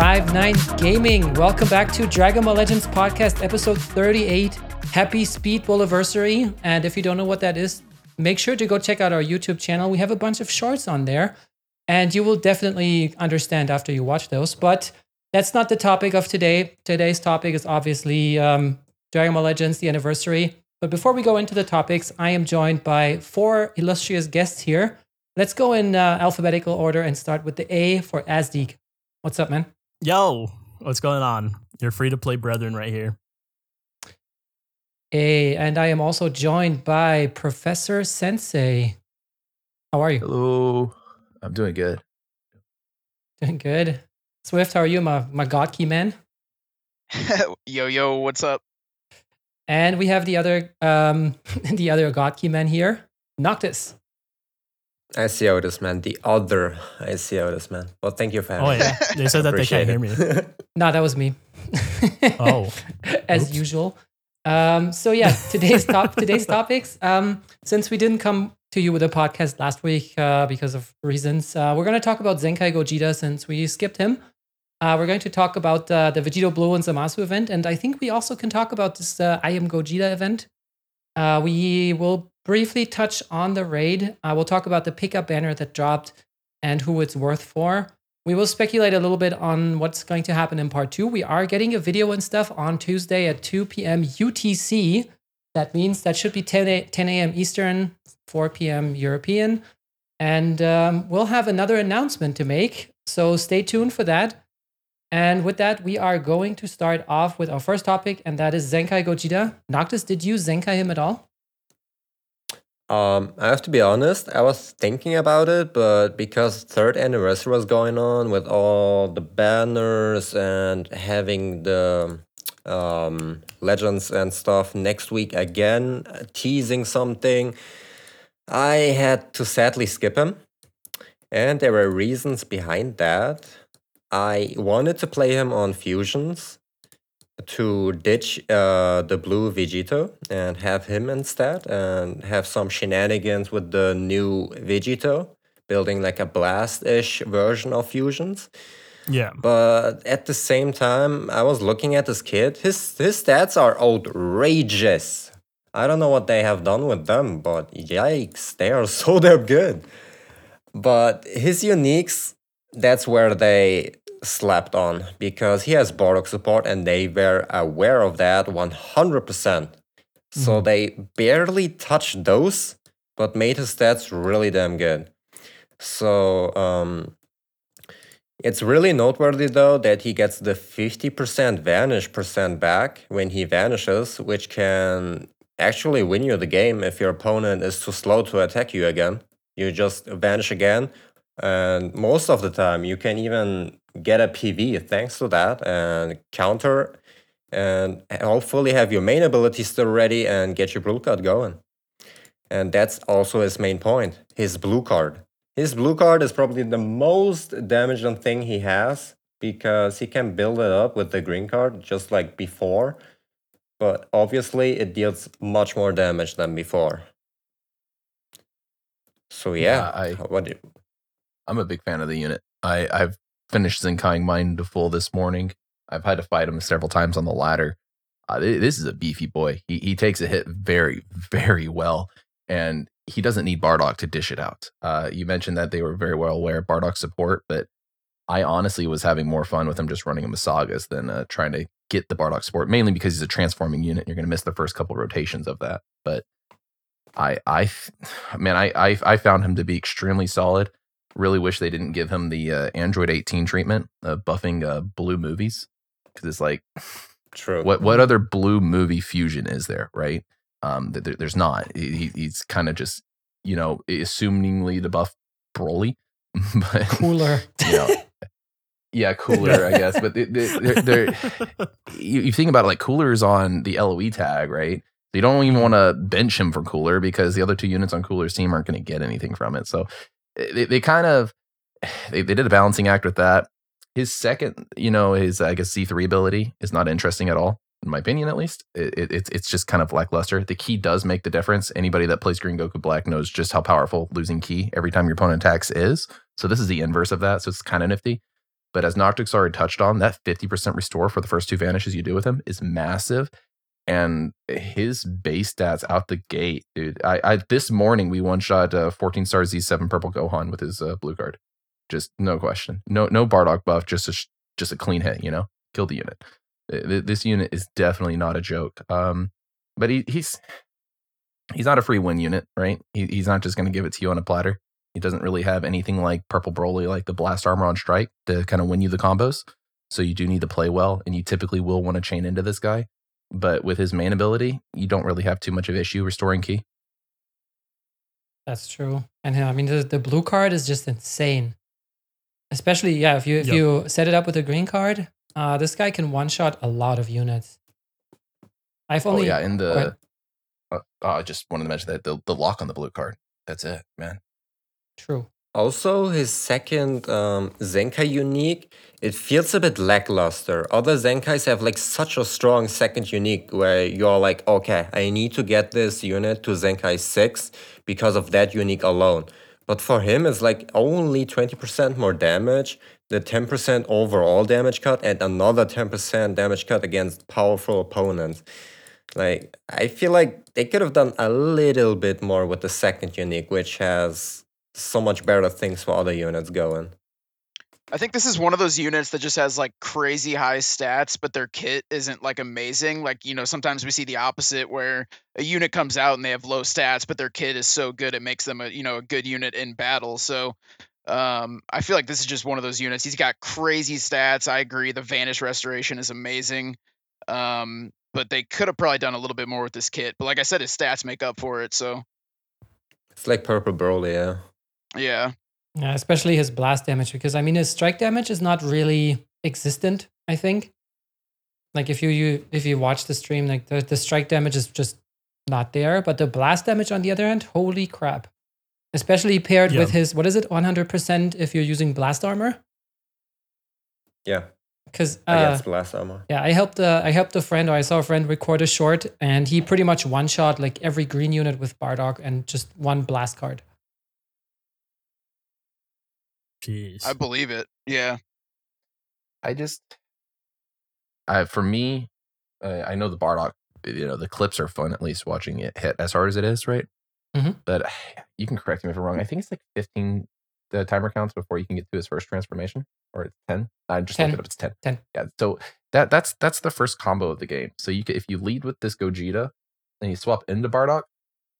Five Nine Gaming. Welcome back to Dragon Ball Legends podcast, episode 38. Happy Speed anniversary! And if you don't know what that is, make sure to go check out our YouTube channel. We have a bunch of shorts on there, and you will definitely understand after you watch those. But that's not the topic of today. Today's topic is obviously um, Dragon Ball Legends, the anniversary. But before we go into the topics, I am joined by four illustrious guests here. Let's go in uh, alphabetical order and start with the A for Azdeek. What's up, man? Yo, what's going on? You're free to play brethren right here. Hey, and I am also joined by Professor Sensei. How are you? Hello. I'm doing good. Doing good. Swift, how are you, my my God Ki man? yo yo, what's up? And we have the other um the other God Ki man here, Noctis. I see how it is, man. The other I see how it is, man. Well, thank you for having Oh yeah, they said that they can't hear me. No, that was me. Oh, as Oops. usual. Um, so yeah, today's top today's topics. Um, since we didn't come to you with a podcast last week uh, because of reasons, uh, we're going to talk about Zenkai Gogeta since we skipped him. Uh, we're going to talk about uh, the Vegito Blue and Zamasu event, and I think we also can talk about this uh, I Am Gogeta event. Uh, we will briefly touch on the raid. Uh, we'll talk about the pickup banner that dropped and who it's worth for. We will speculate a little bit on what's going to happen in part two. We are getting a video and stuff on Tuesday at 2 p.m. UTC. That means that should be 10 a- 10 a.m. Eastern, 4 p.m. European. And um, we'll have another announcement to make. So stay tuned for that. And with that, we are going to start off with our first topic, and that is Zenkai Gogeta. Noctis, did you Zenkai him at all? Um, I have to be honest. I was thinking about it, but because third anniversary was going on with all the banners and having the um, legends and stuff next week again, uh, teasing something, I had to sadly skip him. And there were reasons behind that. I wanted to play him on fusions to ditch uh, the blue Vegito and have him instead and have some shenanigans with the new Vegito, building like a blast-ish version of fusions. yeah. But at the same time, I was looking at this kid. His his stats are outrageous. I don't know what they have done with them, but yikes, they are so damn good. But his uniques, that's where they slept on because he has Bardock support and they were aware of that 100%. So Mhm. they barely touched those, but made his stats really damn good. So um, it's really noteworthy though that he gets the 50% vanish percent back when he vanishes, which can actually win you the game if your opponent is too slow to attack you again. You just vanish again, and most of the time you can even get a PV thanks to that and counter and hopefully have your main ability still ready and get your blue card going. And that's also his main point his blue card. His blue card is probably the most damaging thing he has because he can build it up with the green card just like before. But obviously, it deals much more damage than before. So, yeah. I- what do I'm a big fan of the unit. I, I've finished Zenkaiing mine to full this morning. I've had to fight him several times on the ladder. Uh, this is a beefy boy. He, he takes a hit very, very well, and he doesn't need Bardock to dish it out. Uh, you mentioned that they were very well aware of Bardock's support, but I honestly was having more fun with him just running him Sagas than uh, trying to get the Bardock support, mainly because he's a transforming unit. You're going to miss the first couple rotations of that. But I, I, man, I, I, I found him to be extremely solid really wish they didn't give him the uh, Android 18 treatment of buffing uh, blue movies because it's like True. what what other blue movie fusion is there, right? Um, th- there- there's not. He, he- he's kind of just you know assumingly to buff Broly, but Cooler. you know, yeah, cooler I guess. But they, they, they're, they're, you, you think about it, like cooler is on the LOE tag, right? So you don't even want to bench him for cooler because the other two units on cooler's team aren't going to get anything from it. So Eh, they, they kind of they, they did a balancing act with that. His second, you know, his I guess C three ability is not interesting at all, in my opinion, at least. It, it, it's it's just kind of lackluster. The ki does make the difference. Anybody that plays Green Goku Black knows just how powerful losing ki every time your opponent attacks is. So this is the inverse of that. So it's kind of nifty. But as Noctis already touched on, that 50% restore for the first two vanishes you do with him is massive. And his base stats out the gate, dude. I, I this morning we one shot uh, 14 star Z7 purple Gohan with his uh, blue card. Just no question. No no Bardock buff, just a just a clean hit, you know? Kill the unit. Th- This unit is definitely not a joke. Um but he, he's he's not a free win unit, right? He, he's not just going to give it to you on a platter. He doesn't really have anything like Purple Broly, like the Blast Armor on Strike, to kind of win you the combos. So you do need to play well, and you typically will want to chain into this guy. But with his main ability, you don't really have too much of issue restoring ki. That's true. And uh, I mean, the, the blue card is just insane. Especially, yeah, if you if Yep. you set it up with a green card, uh, this guy can one shot a lot of units. I've Oh only yeah, in go ahead. the uh, oh, I just wanted to mention that the the lock on the blue card. That's it, man. true. Also, his second um, Zenkai unique, it feels a bit lackluster. Other Zenkais have like such a strong second unique where you're like, okay, I need to get this unit to Zenkai 6 because of that unique alone. But for him, it's like only 20% more damage, the 10% overall damage cut, and another 10% damage cut against powerful opponents. Like, I feel like they could have done a little bit more with the second unique, which has so much better things for other units going. I think this is one of those units that just has like crazy high stats, but their kit isn't like amazing. Like, you know, sometimes we see the opposite where a unit comes out and they have low stats, but their kit is so good it makes them a, you know, a good unit in battle. So um I feel like this is just one of those units. He's got crazy stats. I agree. The vanish restoration is amazing. Um, but they could have probably done a little bit more with this kit. But like I said, his stats make up for it. So It's like Purple Broly, yeah. Yeah. Yeah, especially his blast damage because I mean his strike damage is not really existent. I think. Like if you, you if you watch the stream, like the, the strike damage is just not there, but the blast damage on the other end, holy crap! Especially paired with his what is it, one hundred percent if you're using blast armor. Yeah, Because uh, against Blast Armor. yeah, I helped uh, I helped a friend or I saw a friend record a short, and he pretty much one shot like every green unit with Bardock and just one blast card. Jeez. I believe it. Yeah. I just, I for me, uh, I know the Bardock. You know the clips are fun at least watching it hit as hard as it is, right? Mhm. But you can correct me if I'm wrong. I think it's like 15 the timer counts before you can get to his first transformation, or it's 10. I just 10. looked it up. It's 10. 10. Yeah. So that that's that's the first combo of the game. So you can, if you lead with this Gogeta and you swap into Bardock,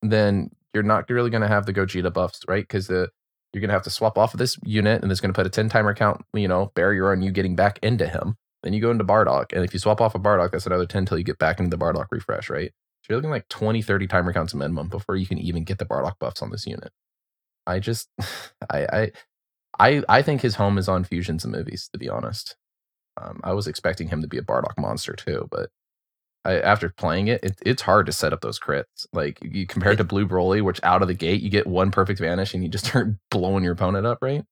then you're not really going to have the Gogeta buffs, right? Because the you're going to have to swap off of this unit, and it's going to put a 10 timer count, you know, barrier on you getting back into him. Then you go into Bardock, and if you swap off of Bardock, that's another 10 until you get back into the Bardock refresh, right? So you're looking like 20, 30 timer counts minimum before you can even get the Bardock buffs on this unit. I just, I, I, I, I think his home is on fusions and movies. To be honest, um, I was expecting him to be a Bardock monster too, but I, after playing it, it, it's hard to set up those crits. Like you compared to Blue Broly, which out of the gate you get one perfect vanish and you just start blowing your opponent up, right?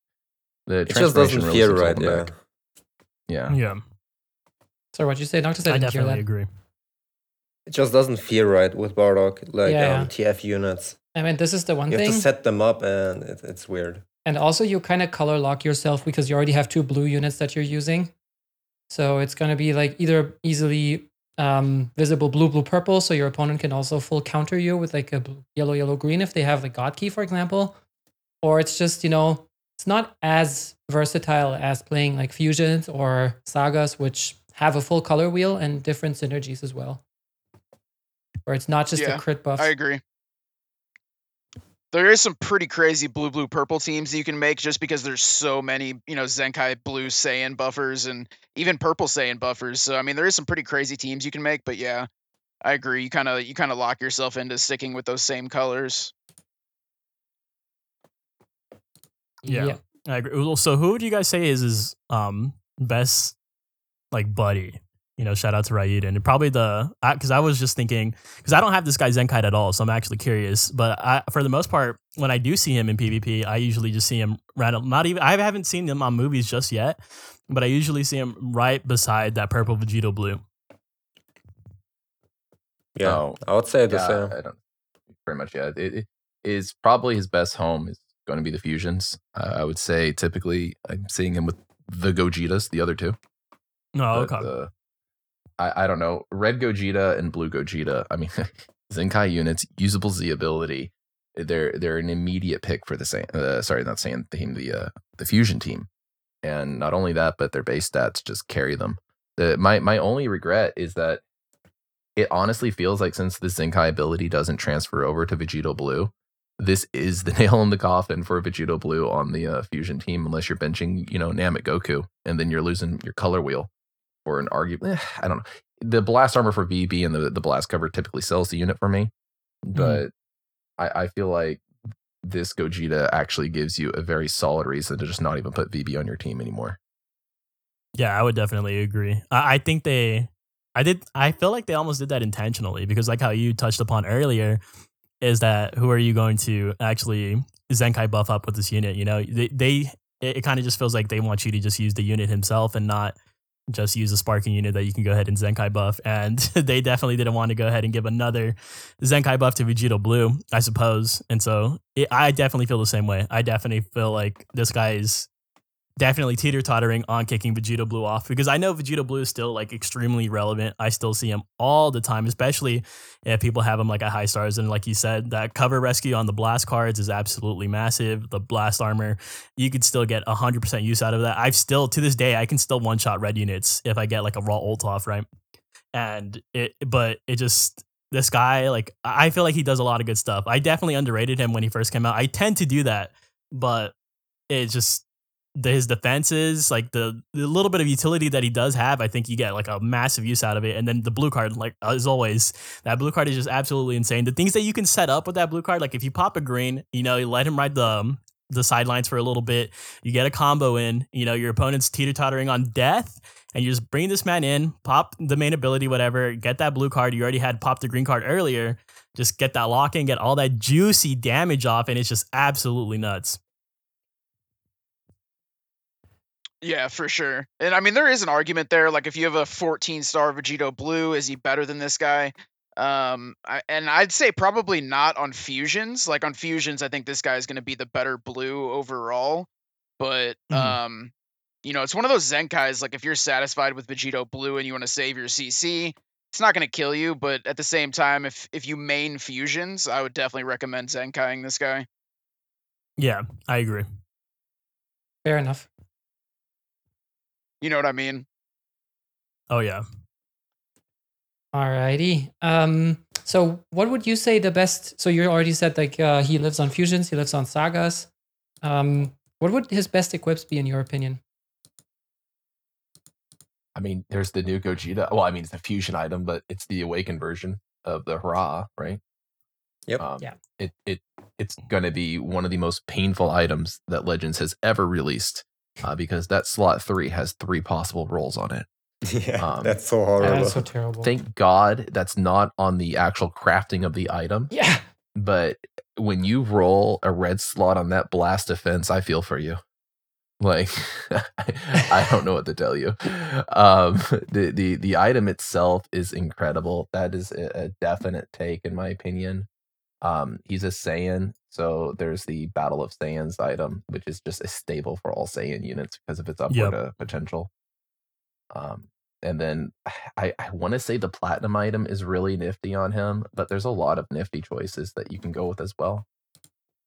The It just transformation doesn't really feel sets all right, them yeah. back. Yeah, yeah, Sorry, what did you say, Doctor? I I didn't hear definitely that. agree. It just doesn't feel right with Bardock, like Yeah. um, TF units. I mean, this is the one You thing. You have to set them up, and it, it's weird. And also, you kind of color lock yourself because you already have two blue units that you're using. So it's going to be like either easily um, visible blue, blue, purple. So your opponent can also full counter you with like a blue, yellow, yellow, green if they have like God Ki, for example. Or it's just, you know, it's not as versatile as playing like fusions or sagas, which have a full color wheel and different synergies as well. Or it's not just Yeah, a crit buff. I agree. There is some pretty crazy blue, blue, purple teams that you can make just because there's so many, you know, Zenkai blue Saiyan buffers and even purple Saiyan buffers. So I mean, there is some pretty crazy teams you can make. But yeah, I agree. You kind of you kind of lock yourself into sticking with those same colors. Yeah. I agree. Well, So who would you guys say is his um best like buddy? You know, shout out to Raiden. And probably the because I was just thinking because I don't have this guy Zenkite at all, so I'm actually curious. But I, for the most part, when I do see him in PvP, I usually just see him random. Not even I haven't seen him on movies just yet, but I usually see him right beside that purple Vegito blue. Yeah, Oh, I would say the yeah, same. I don't pretty much. Yeah, it, it is probably his best home is going to be the fusions. Uh, I would say typically I'm seeing him with the Gogetas, the other two. No, But, okay. uh, I, I don't know. Red Gogeta and Blue Gogeta. I mean, Zenkai units, usable Z ability. They're they're an immediate pick for the same. Uh, sorry, not saying team, the uh, the fusion team. And not only that, but their base stats just carry them. The my my only regret is that it honestly feels like since the Zenkai ability doesn't transfer over to Vegito Blue, this is the nail in the coffin for Vegito Blue on the uh, fusion team, unless you're benching, you know, Namek Goku, and then you're losing your color wheel for an argument. Eh, I don't know. The blast armor for VB and the, the blast cover typically sells the unit for me, mm. but I, I feel like this Gogeta actually gives you a very solid reason to just not even put VB on your team anymore. Yeah, I would definitely agree. I, I think they, I did, I feel like they almost did that intentionally because, like how you touched upon earlier, is that who are you going to actually Zenkai buff up with this unit? You know, they, they it, it kind of just feels like they want you to just use the unit himself and not just use a sparking unit that you can go ahead and Zenkai buff. And they definitely didn't want to go ahead and give another Zenkai buff to Vegito Blue, I suppose. And so it, I definitely feel the same way. I definitely feel like this guy is definitely teeter tottering on kicking Vegeta Blue off because I know Vegeta Blue is still like extremely relevant. I still see him all the time, especially if people have him like at high stars. And like you said, that cover rescue on the blast cards is absolutely massive. The blast armor, you could still get 100% use out of that. I've still, to this day, I can still one shot red units if I get like a raw ult off, right? And it, but it just, this guy, like, I feel like he does a lot of good stuff. I definitely underrated him when he first came out. I tend to do that, but it just, the, his defenses, like the, the little bit of utility that he does have, I think you get like a massive use out of it. And then the blue card, like as always, that blue card is just absolutely insane. The things that you can set up with that blue card, like if you pop a green, you know, you let him ride the um, the sidelines for a little bit, you get a combo in, you know, your opponent's teeter tottering on death, and you just bring this man in, pop the main ability, whatever, get that blue card. You already had popped the green card earlier. Just get that lock in, get all that juicy damage off, and it's just absolutely nuts. Yeah, for sure. And I mean, there is an argument there. Like, if you have a 14 star Vegito Blue, is he better than this guy? Um, I, and I'd say probably not on fusions. Like on fusions, I think this guy is going to be the better blue overall. But Mhm. um, you know, it's one of those Zenkais. Like, if you're satisfied with Vegito Blue and you want to save your CC, it's not going to kill you. But at the same time, if if you main fusions, I would definitely recommend Zenkaiing this guy. Yeah, I agree. Fair enough. You know what I mean? Oh yeah. Alrighty. Um, so what would you say the best? So you already said like uh, he lives on fusions, he lives on sagas. Um, what would his best equips be in your opinion? I mean, there's the new Gogeta. Well, I mean, it's a fusion item, but it's the awakened version of the Hurrah, right? Yep. Um, Yeah. It it it's gonna be one of the most painful items that Legends has ever released, uh, because that slot three has three possible rolls on it. yeah, Um, that's so horrible. is so terrible. Thank God that's not on the actual crafting of the item. yeah. But when you roll a red slot on that blast defense, I feel for you. Like I don't know what to tell you. Um, the the the item itself is incredible. That is a, a definite take in my opinion. Um, he's a Saiyan, so there's the Battle of Saiyans item, which is just a staple for all Saiyan units because of its upward Yep. uh, potential. Um, and then I, I want to say the platinum item is really nifty on him, but there's a lot of nifty choices that you can go with as well.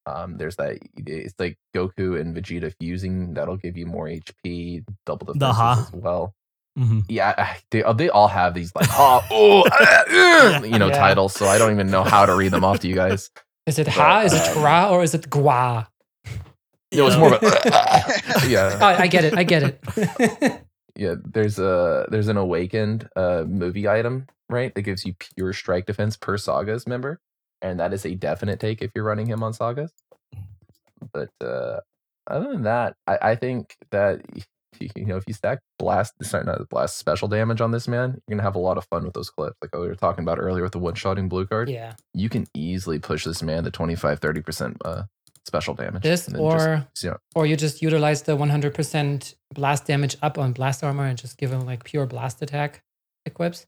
Um, there's that it's like Goku and Vegeta fusing that'll give you more HP, double The defenses as well. Hmm Yeah, they they all have these like ha oh uh, you know Yeah. titles, so I don't even know how to read them off to you guys. Is it ha? Is it gra? Or is it gua? It it's more of a yeah. Oh, I get it. I get it. yeah there's a there's an awakened uh movie item right that gives you pure strike defense per sagas member and that is a definite take if you're running him on sagas but uh other than that i i think that y- you know if you stack blast sorry not blast special damage on this man you're gonna have a lot of fun with those clips like we were talking about earlier with the one shotting blue card yeah. you can easily push this man to 25 30 percent uh special damage This then just- or you know, or you just utilize the 100% blast damage up on blast armor and just give him like pure blast attack equips.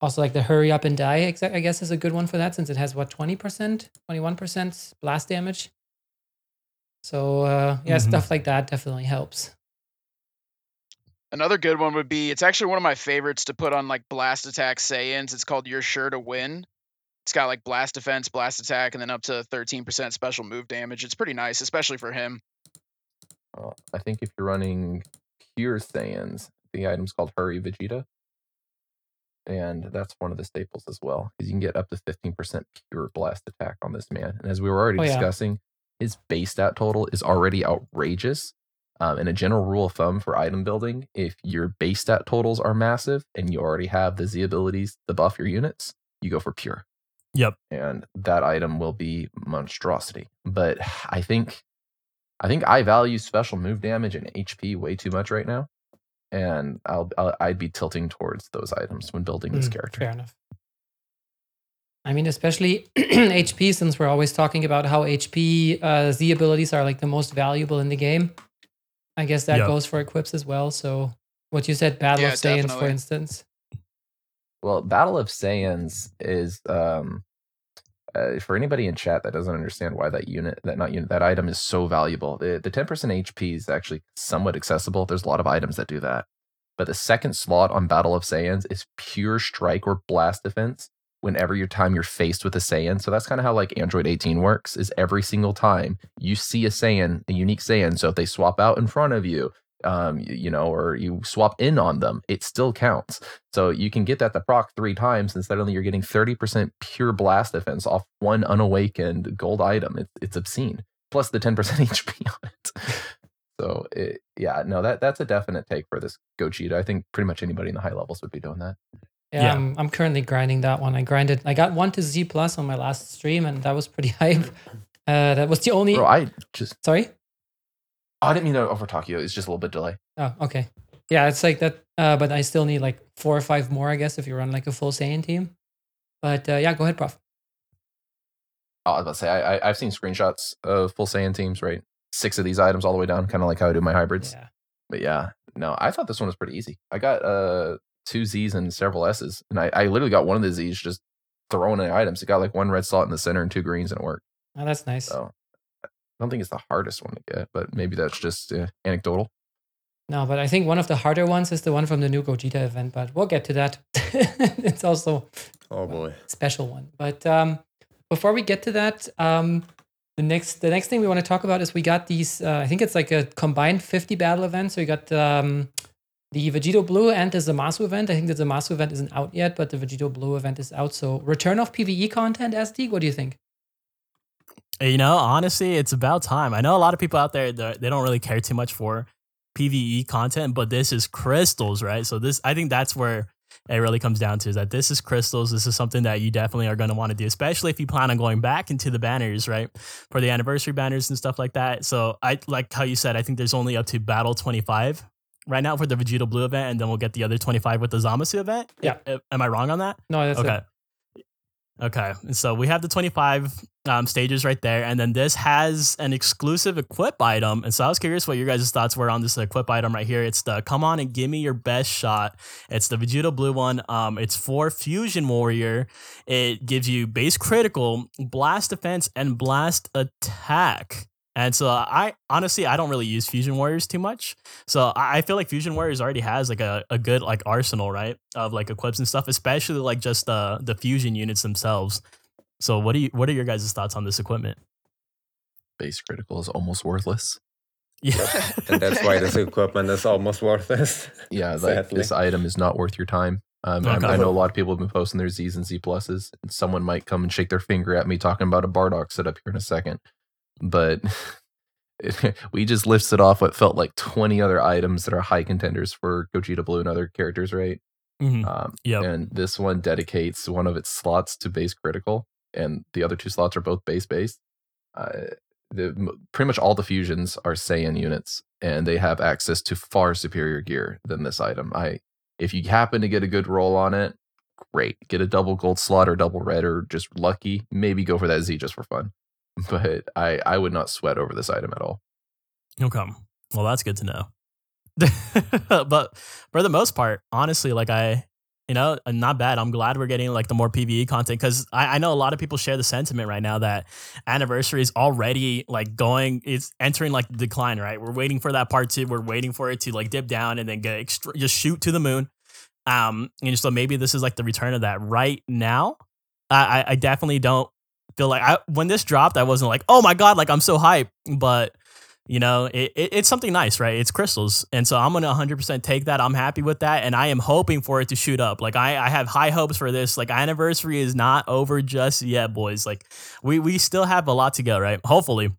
Also, like the hurry up and die, I guess, is a good one for that since it has what 20%, 21% blast damage. So uh, yeah, Mhm. stuff like that definitely helps. Another good one would be it's actually one of my favorites to put on like blast attack Saiyans. It's called You're Sure to Win. It's got like blast defense, blast attack, and then up to 13% special move damage. It's pretty nice, especially for him. Uh, I think if you're running pure Saiyans, the item's called Hurry Vegeta. And that's one of the staples as well, because you can get up to 15% pure blast attack on this man. And as we were already Oh, yeah. discussing, his base stat total is already outrageous. Um, and a general rule of thumb for item building, if your base stat totals are massive and you already have the Z abilities to buff your units, you go for pure. Yep. And that item will be monstrosity. But I think I think I value special move damage and HP way too much right now. And I'll, I'll I'd be tilting towards those items when building this Mm, character. Fair enough. I mean, especially HP, since we're always talking about how HP uh, Z abilities are like the most valuable in the game. I guess that Yeah. goes for equips as well. So, what you said, Battle Yeah, of Saiyans, for instance. Well, Battle of Saiyans is um uh, for anybody in chat that doesn't understand why that unit, that not unit, that item is so valuable. The the 10% HP is actually somewhat accessible. There's a lot of items that do that. But the second slot on Battle of Saiyans is pure strike or blast defense whenever your time you're faced with a Saiyan. So that's kind of how like Android 18 works is every single time you see a Saiyan, a unique Saiyan. So if they swap out in front of you, um, you, know, or you swap in on them, it still counts. So you can get that the proc three times, and suddenly you're getting 30% pure blast defense off one unawakened gold item. It's it's obscene. Plus the 10% HP on it. So it, yeah, no, that that's a definite take for this Gogeta. I think pretty much anybody in the high levels would be doing that. Yeah, Yeah. I'm, I'm currently grinding that one. I grinded, I got one to Z plus on my last stream, and that was pretty hype. Uh, that was the only. Bro, I just Sorry? I didn't mean to overtalk you. It's just a little bit delay. Oh, okay. Yeah, it's like that. Uh, but I still need like four or five more, I guess, if you run like a full Saiyan team. But uh, yeah, go ahead, Prof. Oh, I was about to say I, I I've seen screenshots of full Saiyan teams, right? Six of these items all the way down, kind of like how I do my hybrids. Yeah. But yeah, no, I thought this one was pretty easy. I got uh two Z's and several S's, and I, I literally got one of the Z's just throwing in items. It got like one red slot in the center and two greens, and it worked. Oh, that's nice. So I don't think it's the hardest one to get, but maybe that's just uh, anecdotal. No, but I think one of the harder ones is the one from the new Gogeta event, but we'll get to that. it's also Oh boy. special one. But um, before we get to that, um, the next the next thing we want to talk about is we got these. Uh, I think it's like a combined fifty battle event. So we got um, the Vegito Blue and the Zamasu event. I think the Zamasu event isn't out yet, but the Vegito Blue event is out. So return of PVE content, SD. What do you think? Uh, you know, honestly, it's about time. I know a lot of people out there they they don't really care too much for PVE content, but this is crystals, right? So this, I think that's where it really comes down to is that this is crystals. This is something that you definitely are going to want to do, especially if you plan on going back into the banners, right, for the anniversary banners and stuff like that. So I like how you said. I think there's only up to battle 25 right now for the Vegeta Blue event, and then we'll get the other 25 with the Zamasu event. Yeah. Am- Am I wrong on that? No, that's okay. it. Okay. And so we have the 25 um, stages right there. And then this has an exclusive equip item. And so I was curious what your guys' thoughts were on this equip item right here. It's the come on and give me your best shot. It's the Vegeta Blue one. Um, it's for Fusion Warrior. It gives you base critical, blast defense, and blast attack. And so I honestly I don't really use Fusion Warriors too much. So I I feel like Fusion Warriors already has like a, a good like arsenal, right? Of like equips and stuff, especially like just the the fusion units themselves. So what do you what are your guys' thoughts on this equipment? Base critical is almost worthless. Yeah. And that's why this equipment is almost worthless. Yeah, like this item is not worth your time. Um, I'm- Okay. I know a lot of people have been posting their Z's and Z pluses, and someone might come and shake their finger at me talking about a Bardock setup here in a second. But we just listed off what felt like 20 other items that are high contenders for Gogeta Blue and other characters, right? Mhm. Um, Yep. And this one dedicates one of its slots to base critical, and the other two slots are both base based. Uh, the pretty much all the fusions are Saiyan units, and they have access to far superior gear than this item. I, if you happen to get a good roll on it, great. Get a double gold slot or double red, or just lucky. Maybe go for that Z just for fun. But I, I would not sweat over this item at all. Okay. Well, that's good to know. but for the most part, honestly, like I you know, not bad. I'm glad we're getting like the more PVE content because I, I know a lot of people share the sentiment right now that anniversary is already like going, it's entering like decline, right? We're waiting for that part two. We're waiting for it to like dip down and then get extra, just shoot to the moon. Um, and so maybe this is like the return of that. Right now, I- I definitely don't feel like I when this dropped, I wasn't like, oh my god, like I'm so hyped. But you know, it, it, it's something nice, right? It's crystals, and so I'm gonna 100 percent take that. I'm happy with that, and I am hoping for it to shoot up. Like I, I have high hopes for this. Like anniversary is not over just yet, boys. Like we we still have a lot to go, right? Hopefully.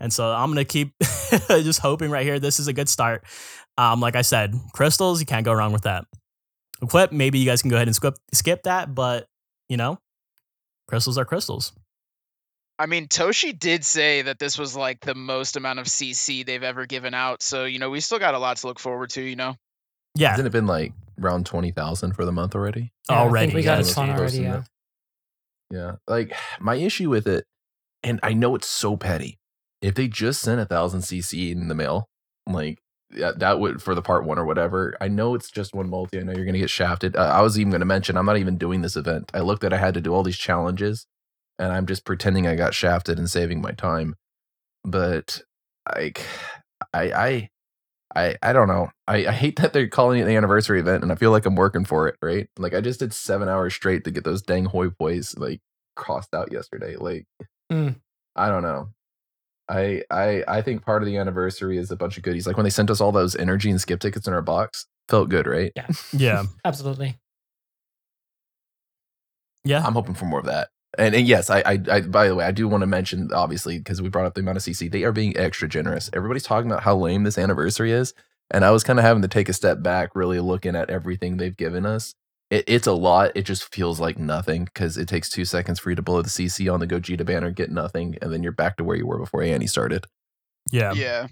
And so I'm gonna keep just hoping right here. This is a good start. Um, like I said, crystals, you can't go wrong with that. Equip, maybe you guys can go ahead and skip skip that, but you know, crystals are crystals. I mean, Toshi did say that this was like the most amount of CC they've ever given out. So, you know, we still got a lot to look forward to, you know? Yeah, Hasn't it been like around twenty thousand for the month already? Yeah, I already. we got yes. a ton already. Yeah. Yeah. Like my issue with it, and I know it's so petty. If they just sent a thousand CC in the mail, like yeah, that would for the part one or whatever. I know it's just one multi. I know you're gonna get shafted. Uh, I was even gonna mention I'm not even doing this event. I looked at I had to do all these challenges, and I'm just pretending I got shafted and saving my time. But like, I I. I, I don't know. I, I hate that they're calling it the anniversary event, and I feel like I'm working for it, right? Like I just did seven hours straight to get those dang hoi pois like crossed out yesterday. Like Mm. I don't know. I I I think part of the anniversary is a bunch of goodies. Like when they sent us all those energy and skip tickets in our box, felt good, right? yeah, Yeah. Absolutely. yeah. I'm hoping for more of that. And, and yes, I, I, I by the way, I do want to mention obviously because we brought up the amount of CC, they are being extra generous. Everybody's talking about how lame this anniversary is, and I was kind of having to take a step back, really looking at everything they've given us. It, it's a lot. It just feels like nothing because it takes two seconds for you to blow the CC on the Gogeta banner, get nothing, and then you're back to where you were before Annie started. yeah, Yeah.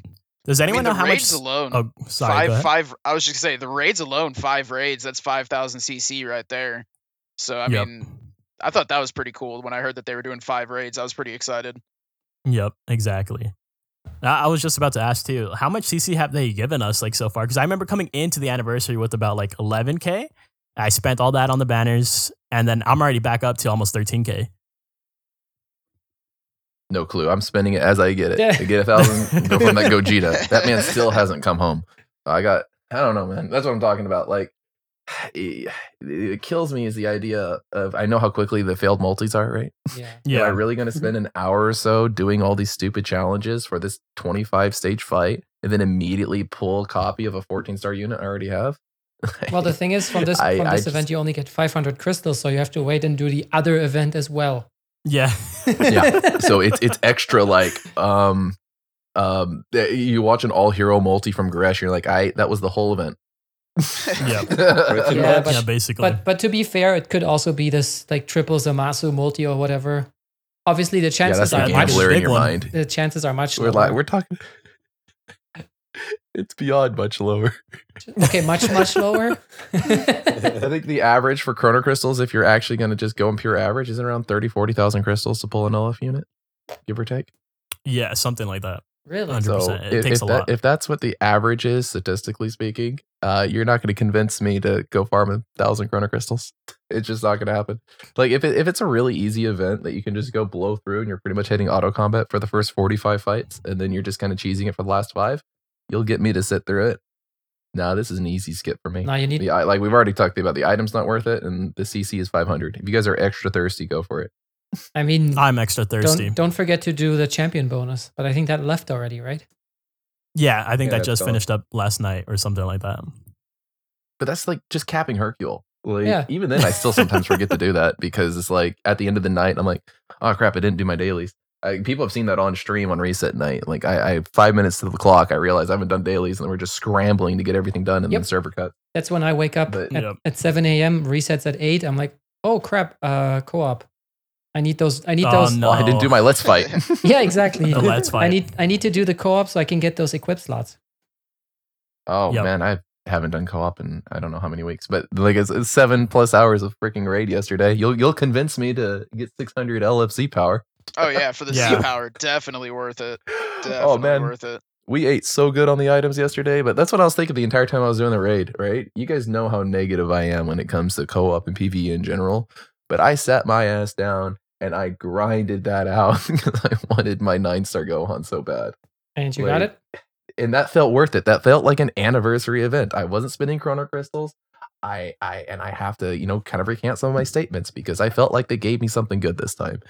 Does I anyone mean, know the how raids much? alone. Oh, sorry. five, five. I was just gonna say the raids alone, five raids. That's five thousand CC right there. So I Yep. mean, I thought that was pretty cool when I heard that they were doing five raids. I was pretty excited. Yep, exactly. I I was just about to ask too. How much CC have they given us like so far? Because I remember coming into the anniversary with about like 11k. I spent all that on the banners, and then I'm already back up to almost 13k. No clue. I'm spending it as I get it. Yeah. I get a thousand, go from that Gogeta. That man still hasn't come home. I got, I don't know, man. That's what I'm talking about. Like, it, it kills me is the idea of I know how quickly the failed multis are, right? Yeah. Am I really going to spend an hour or so doing all these stupid challenges for this 25 stage fight and then immediately pull a copy of a 14 star unit I already have? Well, the thing is, from this I- from I this event, just- you only get 500 crystals, so you have to wait and do the other event as well. yeah, Yeah. so it's it's extra like um um you watch an all hero multi from Gresh, you're like, I that was the whole event. Yeah. Yeah, but- yeah. Basically, But but to be fair, it could also be this like triple Zamasu multi or whatever. Obviously, the yeah, chances that's are much be in your one. mind. the chances are much We're lower. like we're talking it's beyond much lower. okay, much much lower. I think the average for chrono crystals, if you're actually going to just go in pure average, is around 30, 40,000 crystals to pull an LF unit, give or take. yeah, something like that. really? 100%. So It if, takes if a that- lot. if that's what the average is, statistically speaking, uh, you're not going to convince me to go farm a thousand chrono crystals. It's just not going to happen. Like if it, if it's a really easy event that you can just go blow through and you're pretty much hitting auto combat for the first 45 fights, and then you're just kind of cheesing it for the last five, you'll get me to sit through it. Nah, this is an easy skip for me. Now you need The, i- like we've already talked about the item's not worth it, and the CC is 500. If you guys are extra thirsty, go for it. I mean, I'm extra thirsty. don't don't forget to do the champion bonus. But I think that left already, right? Yeah, I think Yeah, that just don't. finished up last night or something like that. but that's like just capping Hercule. Like Yeah. even then, I still sometimes forget to do that because it's like at the end of the night, I'm like, oh crap, I didn't do my dailies. I, people have seen that on stream on reset night. Like I, I five minutes to the clock, I realize I haven't done dailies, and we're just scrambling to get everything done, and Yep. then server cut. That's when I wake up But- at, Yep. at 7 a.m. Resets at 8. I'm like, oh crap, uh, co-op. I need those. I need Oh, those. no. Oh, I didn't do my let's fight. Yeah, exactly. The let's fight. I need I need to do the co-op so I can get those equip slots. oh Yep. man, I haven't done co-op in I don't know how many weeks, but like it's, it's seven plus hours of freaking raid yesterday. You'll you'll convince me to get 600 LFC power. Oh yeah, for the Yeah. C power, definitely worth it. Oh, definitely oh man, worth it. we ate so good on the items yesterday, but that's what I was thinking the entire time I was doing the raid, right? You guys know how negative I am when it comes to co-op and PvE in general, but I sat my ass down and I grinded that out because I wanted my nine star Gohan so bad. And you got it? And that felt worth it. That felt like an anniversary event. I wasn't spinning chrono crystals. I I and I have to, you know, kind of recant some of my statements because I felt like they gave me something good this time.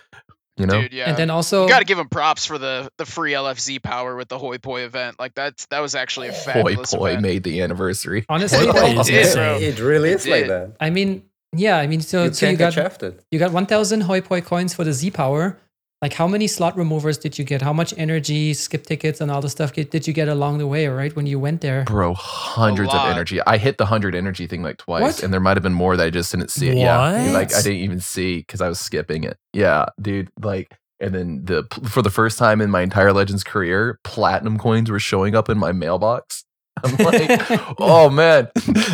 You know? Dude, yeah. And then also you got to give them props for the the free LFZ power with the Hoi Poi event. Like that's that was actually a Hoi fabulous Poi event. made the anniversary. honestly, Hoi Poi though, is did, It really It is like that. I mean, yeah, I mean, so, you so you got shafted. you got 1,000 hoi poi coins for the Z power. Like, how many slot removers did you get? How much energy, skip tickets, and all the stuff did you get along the way? Right when you went there. Bro, hundreds of energy. I hit the hundred energy thing like twice, What? and there might have been more that I just didn't see. It. Yeah, like I didn't even see because I was skipping it. Yeah, dude. Like, and then the for the first time in my entire Legends career, platinum coins were showing up in my mailbox. I'm like, oh man,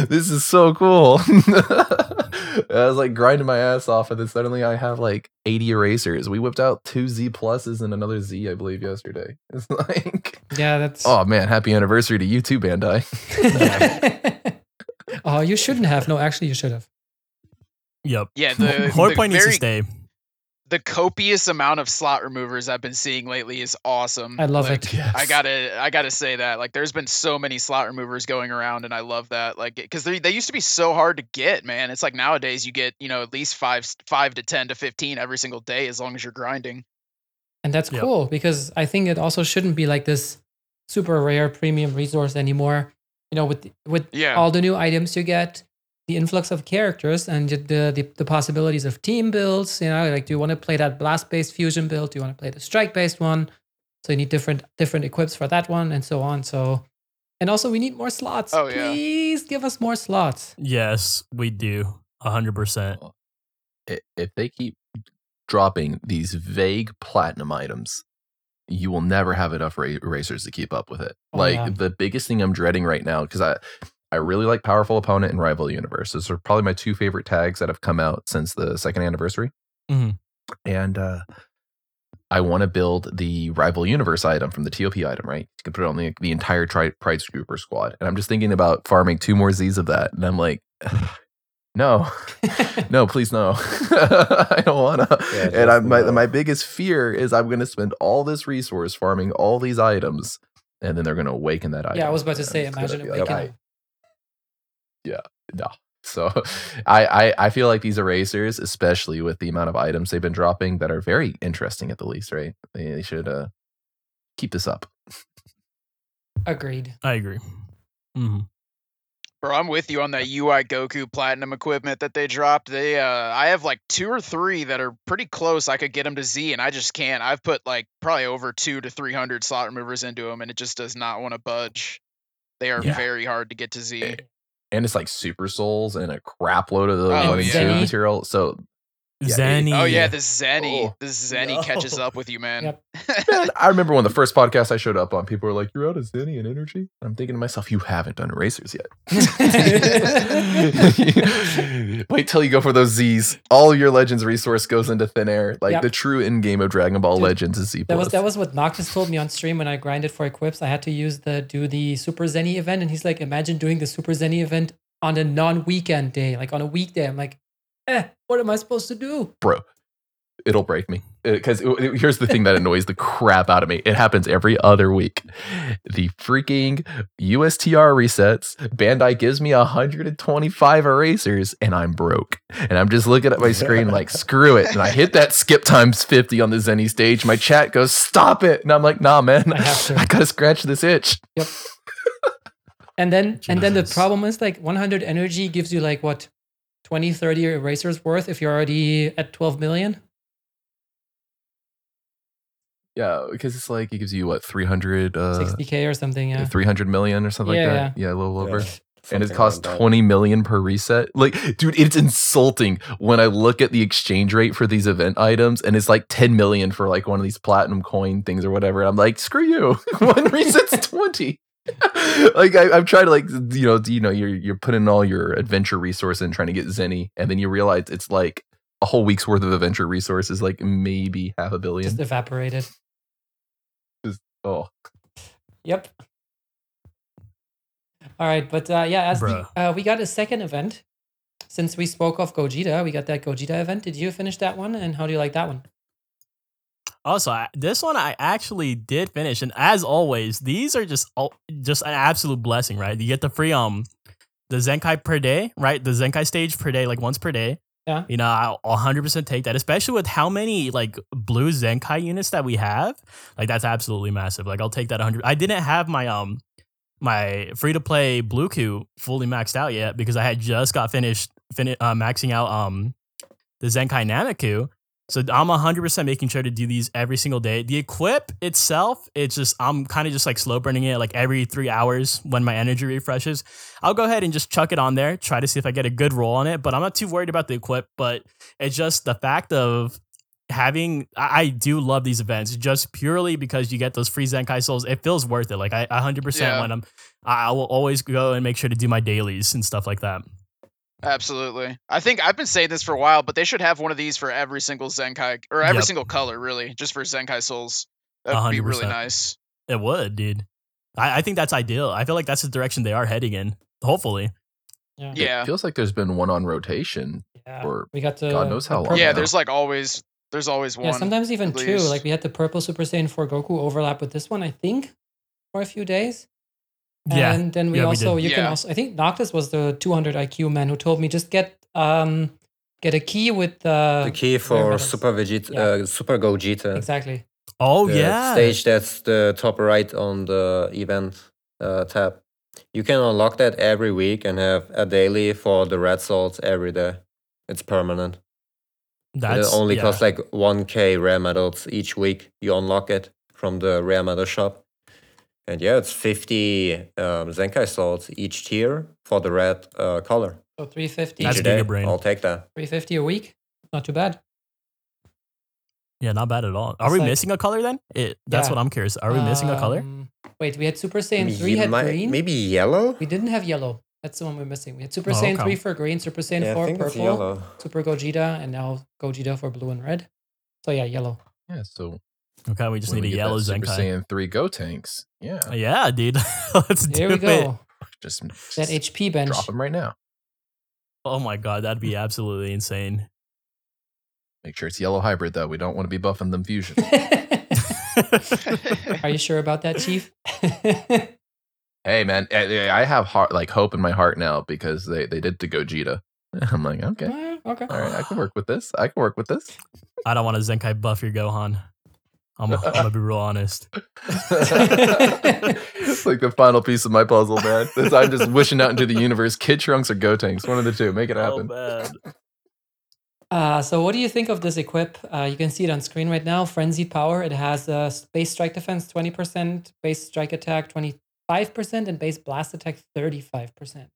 this is so cool. I was like grinding my ass off, and then suddenly I have like 80 erasers. We whipped out two Z pluses and another Z, I believe, yesterday. It's like, yeah, that's. oh man, happy anniversary to you too, Bandai. oh, you shouldn't have. No, actually, you should have. Yep. Yeah, the, Horde the point needs to stay. The copious amount of slot removers I've been seeing lately is awesome. I love Like, it. I gotta, I gotta say that. Like, there's been so many slot removers going around, and I love that. Like, because they they used to be so hard to get, man. It's like nowadays you get, you know, at least five, five to ten to fifteen every single day as long as you're grinding. And that's Yep. cool because I think it also shouldn't be like this super rare premium resource anymore. You know, with with Yeah. all the new items you get, the influx of characters and the the, the possibilities of team builds. You know, like do you want to play that blast based fusion build? Do you want to play the strike based one? So you need different different equips for that one and so on. So and also we need more slots. Oh, yeah. Please give us more slots. Yes, we do. A hundred percent. if they keep dropping these vague platinum items, you will never have enough ra- erasers to keep up with it. Oh, like yeah. the biggest thing I'm dreading right now because I I really like Powerful Opponent and Rival Universe. Those are probably my two favorite tags that have come out since the second anniversary. Mhm. And uh I want to build the Rival Universe item from the TOP item, right? You can put it on the, the entire tri- Pride Trooper squad. And I'm just thinking about farming two more Z's of that. And I'm like, no, no, please no. I don't want to. Yeah, and just I, my my biggest fear is I'm going to spend all this resource farming all these items, and then they're going to awaken that item. yeah, I was about to say, imagine be it like, waking I- up. no. So I, I I feel like these erasers, especially with the amount of items they've been dropping that are very interesting at the least, right? They, they should uh keep this up. Agreed. I agree. Mm-hmm. Bro, I'm with you on that UI Goku Platinum equipment that they dropped. They, uh, I have like two or three that are pretty close. I could get them to Z, and I just can't. I've put like probably over two to three hundred slot removers into them, and it just does not want to budge. They are Yeah. very hard to get to Z. And it's like super souls and a crap load of the Oh, one and two yeah. material. So Yeah, Zenny. Oh yeah, the Zenny, Oh, the Zenny catches up with you, man. Yep. man, I remember when the first podcast I showed up on, people were like, "You're out of Zenny and energy." I'm thinking to myself, "You haven't done erasers yet." Wait till you go for those Z's. All your Legends resource goes into thin air. Like Yep. the true end game of Dragon Ball Dude, Legends is Z That was plus. that was what Noctis told me on stream when I grinded for equips. I had to use the do the Super Zenny event, and he's like, "Imagine doing the Super Zenny event on a non-weekend day, like on a weekday." I'm like, "Eh, what am I supposed to do?" bro. It'll break me because here's the thing that annoys the crap out of me. It happens every other week. The freaking USTR resets. Bandai gives me 125 erasers, and I'm broke. And I'm just looking at my screen like, screw it. And I hit that skip times 50 on the Zenny stage. My chat goes, stop it. And I'm like, nah, man, I have to. I gotta scratch this itch. Yep. And then and then the problem is like 100 energy gives you like what 20 30 erasers worth if you're already at 12 million. Yeah, because it's like, it gives you what, 300, uh, 60k or something, yeah. 300 million or something Yeah, like that. Yeah, a little over. Yeah, and it costs around that. 20 million per reset. Like, dude, it's insulting when I look at the exchange rate for these event items and it's like 10 million for like one of these platinum coin things or whatever. I'm like, screw you. one reset's 20. like I, I'm trying to like you know you know you're you're putting all your adventure resource in trying to get Zenny and then you realize it's like a whole week's worth of adventure resources like maybe half a billion. Just evaporated. oh Yep. All right, but uh, yeah, as Bruh. the, uh, we got a second event since we spoke of Gogeta, we got that Gogeta event. Did you finish that one, and how do you like that one? Also, I, this one I actually did finish, and as always, these are just all, just an absolute blessing, right? You get the free um the Zenkai per day, right? The Zenkai stage per day, like once per day. Yeah. You know, I'll 100% take that, especially with how many like blue Zenkai units that we have. Like that's absolutely massive. Like I'll take that 100. I didn't have my um my free to play blue queue fully maxed out yet because I had just got finished fin- uh, maxing out um the Zenkai Nanaku. So I'm 100% making sure to do these every single day. The equip itself, it's just I'm kind of just like slow burning it like every 3 hours when my energy refreshes. I'll go ahead and just chuck it on there, try to see if I get a good roll on it, but I'm not too worried about the equip, but it's just the fact of having I, I do love these events just purely because you get those free Zenkai souls. It feels worth it. Like I 100% Yeah. when I'm I will always go and make sure to do my dailies and stuff like that. Absolutely. I think I've been saying this for a while, but they should have one of these for every single Zenkai or every Yep. single color, really, just for Zenkai souls. That would be really nice. It would, dude. I, I think that's ideal. I feel like that's the direction they are heading in. Hopefully. Yeah. Yeah. It feels like there's been one on rotation. Yeah. Or we got the God knows how long Yeah, now. there's like always there's always one. Yeah, sometimes even two. Like we had the purple Super Saiyan 4 Goku overlap with this one, I think, for a few days. Yeah. And then we Yeah, also did. you can also I think Noctis was the 200 IQ man who told me just get um get a key with uh, the key for. Super Vegeta, Yeah. uh, Super Gogeta. Exactly. Oh the yeah. stage that's the top right on the event uh, tab. You can unlock that every week and have a daily for the red salts every day. It's permanent. And That's it only yeah. costs like 1k rare medals each week. You unlock it from the rare medal shop. And yeah, it's 50 um, Zenkai salts each tier for the red uh, color. So 350 That's each day. Giga Brain. I'll take that. 350 a week. Not too bad. Yeah, not bad at all. Are It's we like- missing a color then? It that's Yeah. what I'm curious. Are we missing a color? Um, Wait, we had Super Saiyan Maybe 3 had mi- green. Maybe yellow? We didn't have yellow. That's the one we're missing. We had Super Oh, Saiyan okay. 3 for green, Super Saiyan Yeah, I 4 think it's purple, yellow. Super Gogeta, and now Gogeta for blue and red. So yeah, yellow. Yeah, so Okay, we just when need we a yellow that Super Zenkai. Saiyan 3 Gotenks. Yeah. Yeah, dude. Let's Here do we it. go. Just, That just HP bench. drop them right now. Oh my god, that'd be absolutely insane. Make sure it's yellow hybrid though. We don't want to be buffing them fusion. Are you sure about that, Chief? hey man, I I have heart, like hope in my heart now because they they did to Gogeta. I'm like, okay, Eh, okay. all right, I can work with this. I can work with this. I don't want to Zenkai buff your Gohan. I'm, I'm gonna be real honest. it's like the final piece of my puzzle, man. This- I'm just wishing out into the universe. Kid Trunks or Gotenks, one of the two. Make it Oh happen. man. Uh, so what do you think of this equip? Uh, you can see it on screen right now. Frenzied power. It has uh, base strike defense 20%, base strike attack 25%, and base blast attack 35%.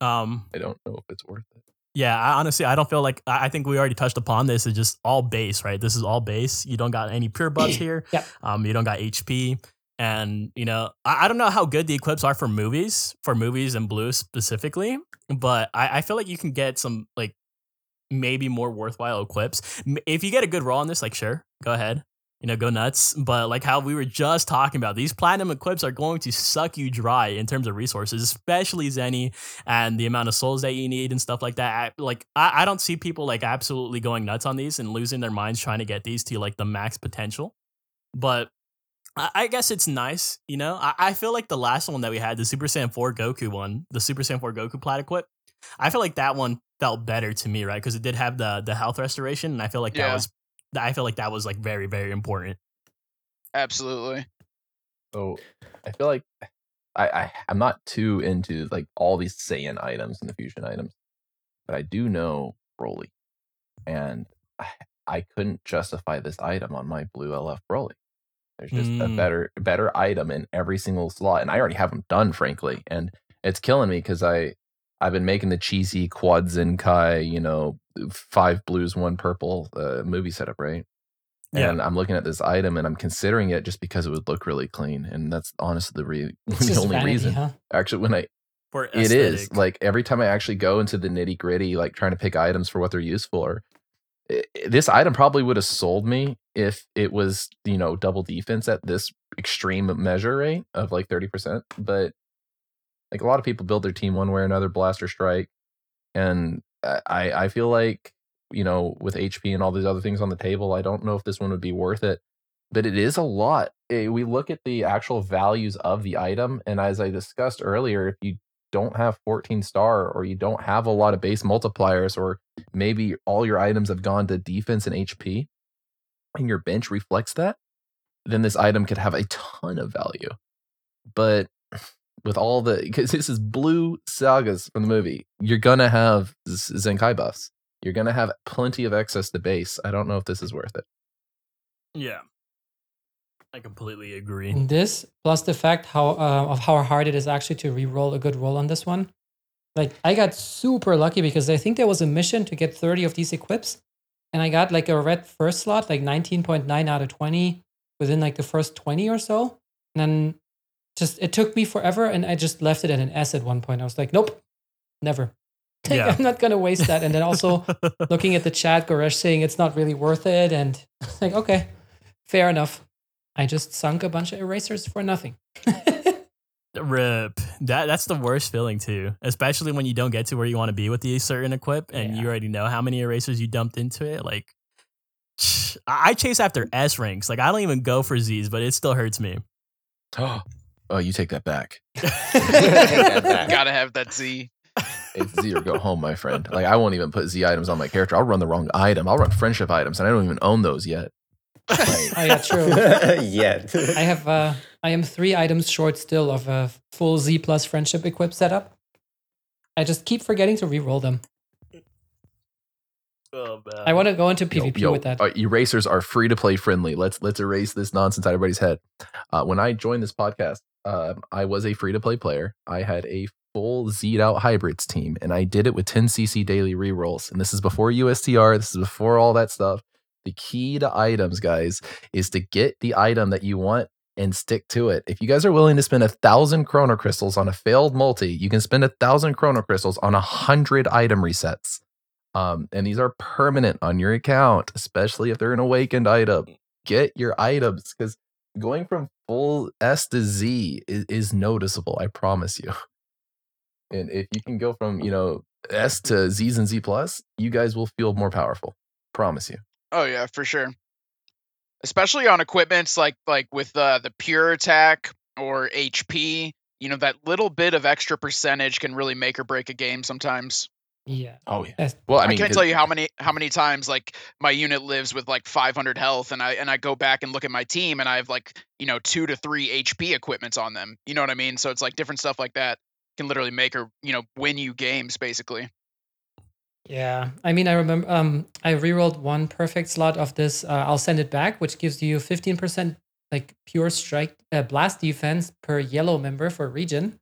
Um. I don't know if it's worth it. Yeah. I, honestly, I don't feel like. I, I think we already touched upon this. It's just all base, right? This is all base. You don't got any pure buffs here. Yep. Um. You don't got HP. And you know, I, I don't know how good the equips are for movies, for movies and blue specifically, but I, I feel like you can get some like maybe more worthwhile equips. If you get a good roll on this, like sure, go ahead. You know, go nuts. But like how we were just talking about, these platinum equips are going to suck you dry in terms of resources, especially Zenny and the amount of souls that you need and stuff like that. I- Like I, I don't see people like absolutely going nuts on these and losing their minds trying to get these to like the max potential. But I, I guess it's nice, you know. I, I feel like the last one that we had, the Super Saiyan 4 Goku one, the Super Saiyan 4 Goku plat equip, I feel like that one felt better to me, right? Because it did have the the health restoration, and I feel like that was I feel like that was like very very important. Absolutely. So I feel like I, I I'm not too into like all these Saiyan items and the fusion items, but I do know Broly, and I, I couldn't justify this item on my blue LF Broly. There's just a Mm. better better item in every single slot, and I already have them done, frankly, and it's killing me because I I've been making the cheesy quad Zenkai, you know, five blues, one purple uh, movie setup, right? Yeah. And I'm looking at this item and I'm considering it just because it would look really clean, and that's honestly the, re- the only vanity, reason. huh? Actually, when I For it is like every time I actually go into the nitty gritty, like trying to pick items for what they're used for, i- this item probably would have sold me if it was you know double defense at this extreme measure rate of like 30% but like a lot of people build their team one way or another blaster strike and i i feel like you know with hp and all these other things on the table i don't know if this one would be worth it but it is a lot Eh, we look at the actual values of the item and as i discussed earlier if you don't have 14 star or you don't have a lot of base multipliers or maybe all your items have gone to defense and hp and your bench reflects that then this item could have a ton of value but with all the because this is blue sagas from the movie you're gonna have Z- zenkai buffs you're gonna have plenty of excess to base i don't know if this is worth it Yeah. I completely agree. This plus the fact how uh, of how hard it is actually to re-roll a good roll on this one. Like I got super lucky because I think there was a mission to get 30 of these equips, and I got like a red first slot, like 19.9 out of 20 within like the first 20 or so. And then just it took me forever, and I just left it at an S at one point. I was like, nope, never. Yeah. I'm not gonna waste that. And then also looking at the chat, Goresh saying it's not really worth it, and like, okay, fair enough. I just sunk a bunch of erasers for nothing. Rip. That that's the worst feeling too, especially when you don't get to where you want to be with the certain equip, and Yeah. you already know how many erasers you dumped into it. Like, I I chase after S ranks. Like, I don't even go for Z's, but it still hurts me. oh you take that back that back. Gotta have that Z. it's z or go home my friend like i won't even put z items on my character i'll run the wrong item i'll run friendship items and i don't even own those yet Like, Oh yeah, true. Yet. I have uh I am three items short still of a full Z plus friendship equip setup. I just keep forgetting to re-roll them. Oh man. I want to go into Yo, PvP yo, with that. uh, erasers are free to play friendly. Let's let's erase this nonsense out of everybody's head. Uh, when I joined this podcast, um, I was a free to play player. I had a full Z'd out hybrids team, and I did it with 10 CC daily rerolls. And this is before USTR. This is before all that stuff. The key to items, guys, is to get the item that you want and stick to it. If you guys are willing to spend a thousand chrono crystals on a failed multi, you can spend a thousand chrono crystals on a hundred item resets. Um, and these are permanent on your account, especially if they're an awakened item. Get your items because going from full S to Z is, is noticeable. I promise you. And if you can go from you know S to Z's and Z plus, you guys will feel more powerful. Promise you. Oh yeah, for sure. Especially on equipments like like with uh, the pure attack or HP, you know that little bit of extra percentage can really make or break a game sometimes. Yeah. Oh yeah. Yes. Well, I I, can't tell you how many how many times like my unit lives with like 500 health, and I and I go back and look at my team, and I have like you know two to three HP equipments on them. You know what I mean? So it's like different stuff like that can literally make or you know win you games basically. Yeah. I mean I remember um I re-rolled one perfect slot of this uh, I'll send it back, which gives you 15% like pure strike uh, blast defense per yellow member for region.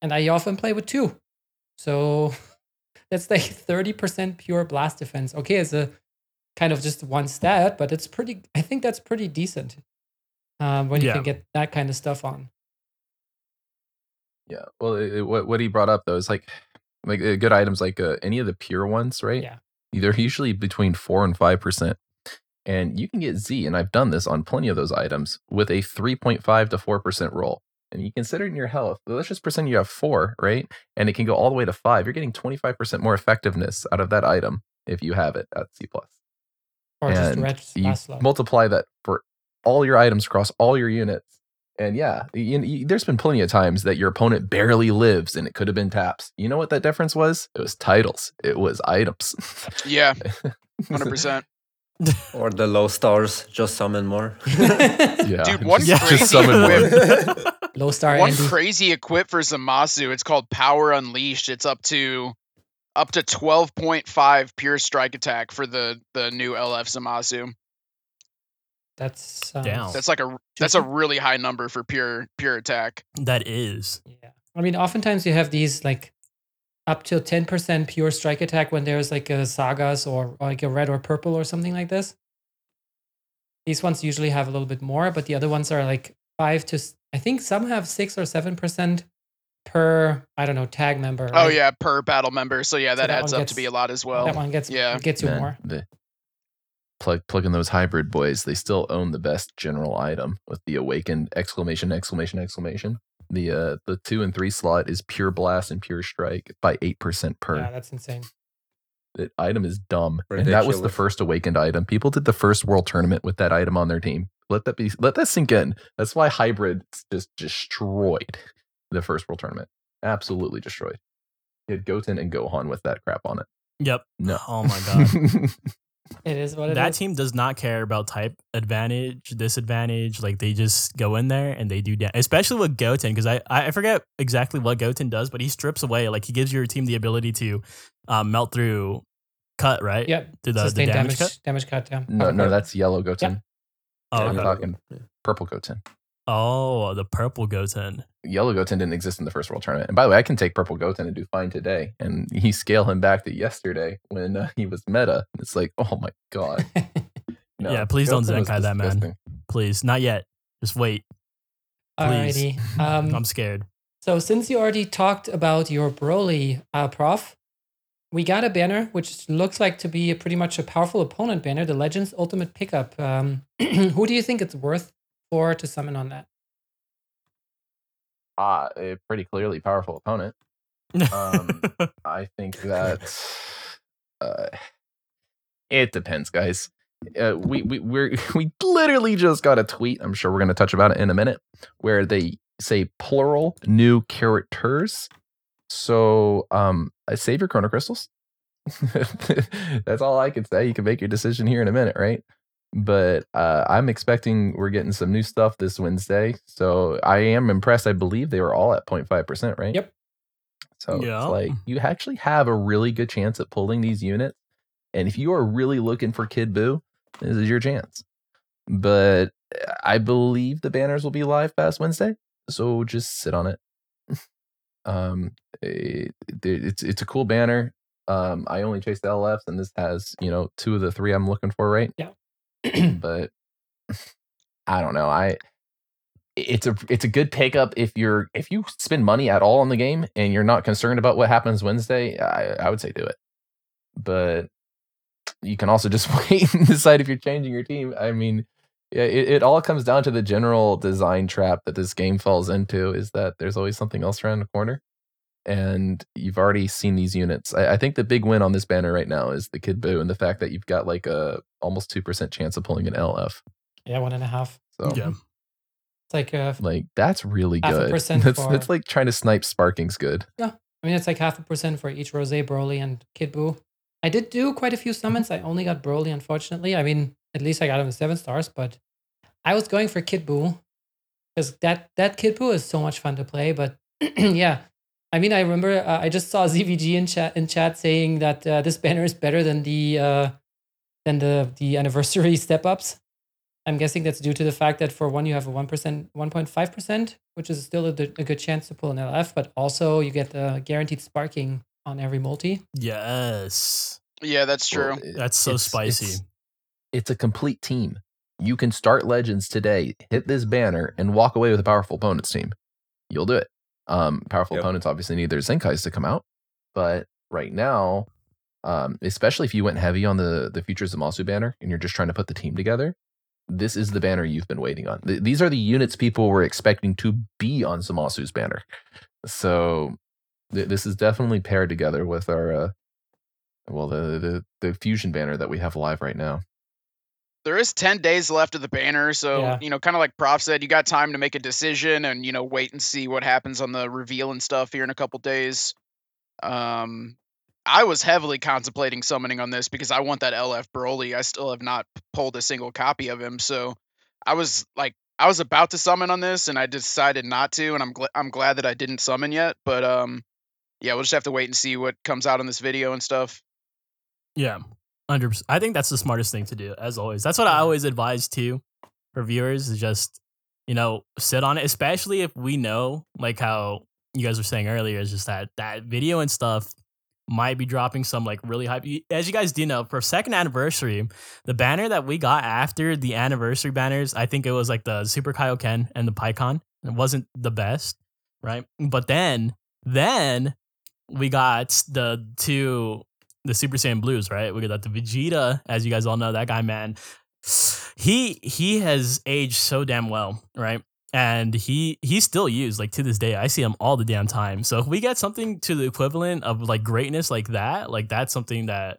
And I often play with two. So that's like 30% pure blast defense. Okay, it's a kind of just one stat, but it's pretty I think that's pretty decent. Um, when you Yeah. can get that kind of stuff on. Yeah. Well, it, it- what what he brought up though is like like uh, good items like uh, any of the pure ones, right? Yeah. They're usually between four and five percent, and you can get Z, and I've done this on plenty of those items with a three point five to four percent roll. And you consider it in your health. Let's just pretend you have four, right? And it can go all the way to five. You're getting twenty five percent more effectiveness out of that item if you have it at C plus. Or just And red you blast multiply that for all your items across all your units. And yeah, you, you- there's been plenty of times that your opponent barely lives and it could have been taps. You know what that difference was? It was titles, it was items. Yeah, hundred percent. or the low stars, just summon more. yeah. Dude, one just, crazy just summon more. Equip- Low star One Andy. crazy equip for Zamasu. It's called Power Unleashed. It's up to up to 12.5 pure strike attack for the the new LF Zamasu. That's um, Down. That's like a that's a really high number for pure pure attack. that is. Yeah. I mean, oftentimes you have these like up to 10% pure strike attack when there's like a sagas or, or like a red or purple or something like this. These ones usually have a little bit more, but the other ones are like five to, s- I think some have six or 7% per I don't know tag member. Oh yeah, per battle member. So yeah, So that, that adds one up to be a lot as well. that one gets yeah. gets you Man, more. The, plug plug in those hybrid boys. They still own the best general item with the awakened exclamation exclamation exclamation. The uh the two and three slot is pure blast and pure strike by eight percent per. Yeah, that's insane. That item is dumb. And that was the first awakened item. People did the first world tournament with that item on their team. Let that be let that sink in. That's why hybrid just destroyed the first world tournament. Absolutely destroyed. You had Goten and Gohan with that crap on it. Yep. No. Oh my god. It is what it is. that team does not care about type advantage, disadvantage. Like they just go in there and they do damage. Especially with Goten, because I I forget exactly what Goten does, but he strips away. Like he gives your team the ability to um, melt through cut, right? Yep. Through the, the Sustained damage, damage, cut. damage cut. Yeah. no, no, that's yellow Goten. Oh, I'm okay. talking purple Goten. Oh, the purple Goten. Yellow Goten didn't exist in the first world tournament. And by the way, I can take purple Goten and do fine today. And he scale him back to yesterday when uh, he was meta. It's like, oh my god. No, Yeah, please don't Goten was Zenkai that, man. Please, not yet. Just wait. Please. Alrighty. Um, I'm scared. So since you already talked about your Broly, uh, Prof, we got a banner which looks like to be a pretty much a powerful opponent banner, the Legends Ultimate Pickup. Um, who do you think it's worth for to summon on that? Ah, a pretty clearly powerful opponent. um, I think that uh, it depends, guys. Uh, we we we're, we literally just got a tweet. I'm sure we're going to touch about it in a minute, where they say plural new characters. So, um, save your chrono crystals. That's all I can say. You can make your decision here in a minute, right? But uh, I'm expecting we're getting some new stuff this Wednesday. So I am impressed. I believe they were all at 0.5%, right? Yep. So Yeah. it's like you actually have a really good chance at pulling these units. And if you are really looking for Kid Buu, this is your chance. But I believe the banners will be live past Wednesday. So just sit on it. um it, it's it's a cool banner. Um I only chase the LFs and this has, you know, two of the three I'm looking for, right? But I don't know. I it's a it's a good pickup if you're if you spend money at all on the game and you're not concerned about what happens Wednesday. I I would say do it, but you can also just wait and decide if you're changing your team. I mean, yeah, it, it all comes down to the general design trap that this game falls into is that there's always something else around the corner. And you've already seen these units. I, I think the big win on this banner right now is the Kid Boo and the fact that you've got like a almost two percent chance of pulling an LF. yeah, one and a half. So yeah. It's like uh, like that's really Half a good. percent That's for- that's like trying to snipe Sparking's good. Yeah, I mean, it's like half a percent for each Rose, Broly, and Kid Buu. I did do quite a few summons. I only got Broly, unfortunately. I mean, at least I got him with seven stars, but I was going for Kid Buu because that that Kid Buu is so much fun to play. But yeah, I mean, I remember uh, I just saw ZVG in chat in chat saying that uh, this banner is better than the uh, than the the anniversary step ups. I'm guessing that's due to the fact that for one you have a one percent, one point five percent, which is still a, a good chance to pull an LF, but also you get the guaranteed sparking on every multi. Yes. Yeah, that's Well, true. it- That's so it's- spicy. It's, it's a complete team. You can start Legends today, hit this banner, and walk away with a powerful opponent's team. You'll do it. Um, powerful Yep. opponents obviously need their Zenkais to come out, but right now, um, especially if you went heavy on the the Future Zamasu banner and you're just trying to put the team together, this is the banner you've been waiting on. Th- these are the units people were expecting to be on Zamasu's banner. So th- this is definitely paired together with our uh, well the, the the fusion banner that we have live right now. There is 10 days left of the banner, so Yeah. you know, kind of like Prof said, you got time to make a decision and you know wait and see what happens on the reveal and stuff here in a couple days. Um, I was heavily contemplating summoning on this because I want that LF Broly. I still have not pulled a single copy of him, so I was like, I was about to summon on this, and I decided not to, and I'm gl- I'm glad that I didn't summon yet. But um, yeah, we'll just have to wait and see what comes out on this video and stuff. Yeah, hundred. I think that's the smartest thing to do, as always. That's what I always advise to for viewers is just you know sit on it, especially if we know like how you guys were saying earlier is just that that video and stuff might be dropping some like really hype. As you guys do know, for second anniversary, the banner that we got after the anniversary banners, I think it was like the Super Kaioken and the Paikuhan. It wasn't the best. right? But then, then we got the two, the Super Saiyan Blues, right? We got the Vegeta, as you guys all know, that guy, man. He he has aged so damn well, right? And he he's still used like to this day. I see him all the damn time. So if we get something to the equivalent of like greatness like that, like that's something that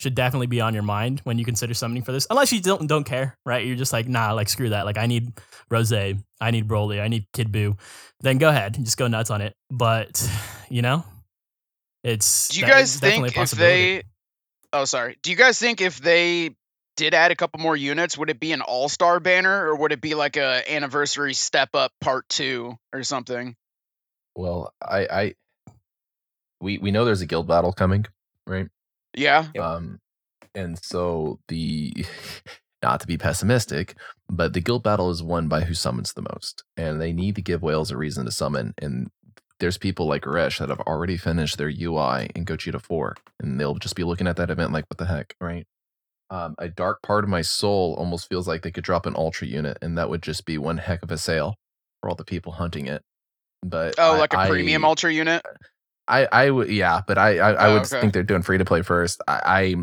should definitely be on your mind when you consider summoning for this. Unless you don't don't care, right? You're just like, nah, like screw that. Like I need Rose, I need Broly, I need Kid Buu. Then go ahead, and just go nuts on it. But you know, it's. Do you guys think if they? Oh, sorry. Do you guys think if they did add a couple more units, would it be an all star banner or would it be like a anniversary step up part two or something? Well, I, I, we we know there's a guild battle coming, right? Yeah. Um, and so the not to be pessimistic, but the guild battle is won by who summons the most, and they need to give whales a reason to summon. And there's people like Resh that have already finished their UI in Gogeta 4, and they'll just be looking at that event like, what the heck, right? Um, a dark part of my soul almost feels like they could drop an ultra unit, and that would just be one heck of a sale for all the people hunting it. But oh, I, like a premium I, ultra unit. I I would yeah, but I I, I Oh, would okay. think they're doing free to play first. I,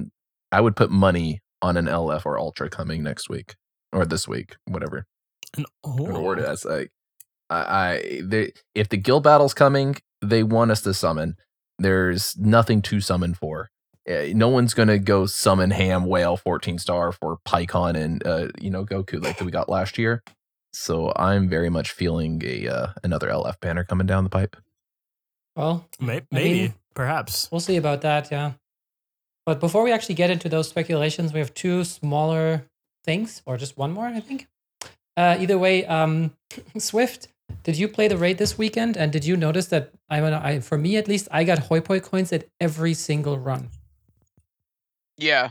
I I would put money on an LF or Ultra coming next week or this week, whatever. An, I'm gonna word it oh, as like I, I they if the guild battle's coming, they want us to summon. There's nothing to summon for. Eh, No one's gonna go summon Ham Whale 14 star for Paikuhan and uh, you know Goku like we got last year. So I'm very much feeling a uh, another LF banner coming down the pipe. Well, may- I maybe, mean- perhaps. we'll see about that. Yeah. But before we actually get into those speculations, we have two smaller things, or just one more, I think. Uh, either way, um, Swift, did you play the raid this weekend? And did you notice that I, mean, I for me at least, I got hoi poi coins at every single run. Yeah.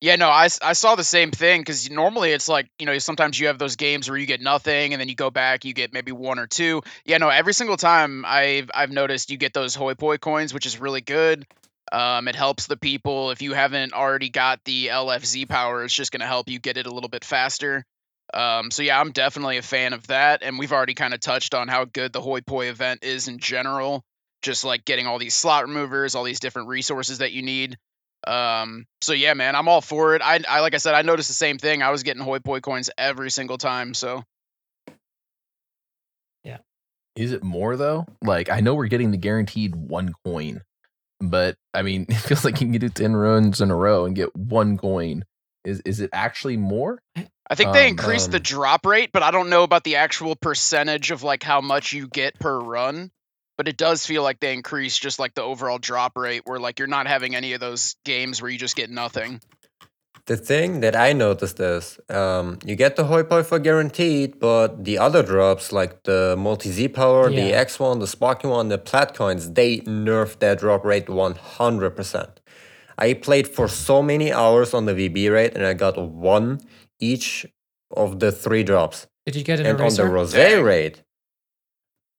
Yeah, no, I, I saw the same thing because normally it's like, you know, sometimes you have those games where you get nothing and then you go back, you get maybe one or two. Yeah, no, every single time I've I've noticed you get those hoi poi coins, which is really good. Um, it helps the people. If you haven't already got the LFZ power, it's just going to help you get it a little bit faster. Um, so yeah, I'm definitely a fan of that. And we've already kind of touched on how good the hoi poi event is in general. Just like getting all these slot removers, all these different resources that you need. Um, so yeah, man, I'm all for it. I, I like I said, I noticed the same thing. I was getting hoi poi coins every single time. So yeah, Is it more though? Like I know we're getting the guaranteed one coin, but I mean it feels like you can do ten runs in a row and get one coin. Is is it actually more? I think they Um, increased the um, drop rate, but I don't know about the actual percentage of like how much you get per run. But it does feel like they increased just like the overall drop rate, where like you're not having any of those games where you just get nothing. The thing that I noticed is um, you get the hoi poi for guaranteed, but the other drops like the multi Z power, the X one, the Sparky one, the plat coins, they nerfed their drop rate 100%. I played for so many hours on the VB rate and I got one each of the three drops. Did you get an and on eraser? the Rose Dang. rate,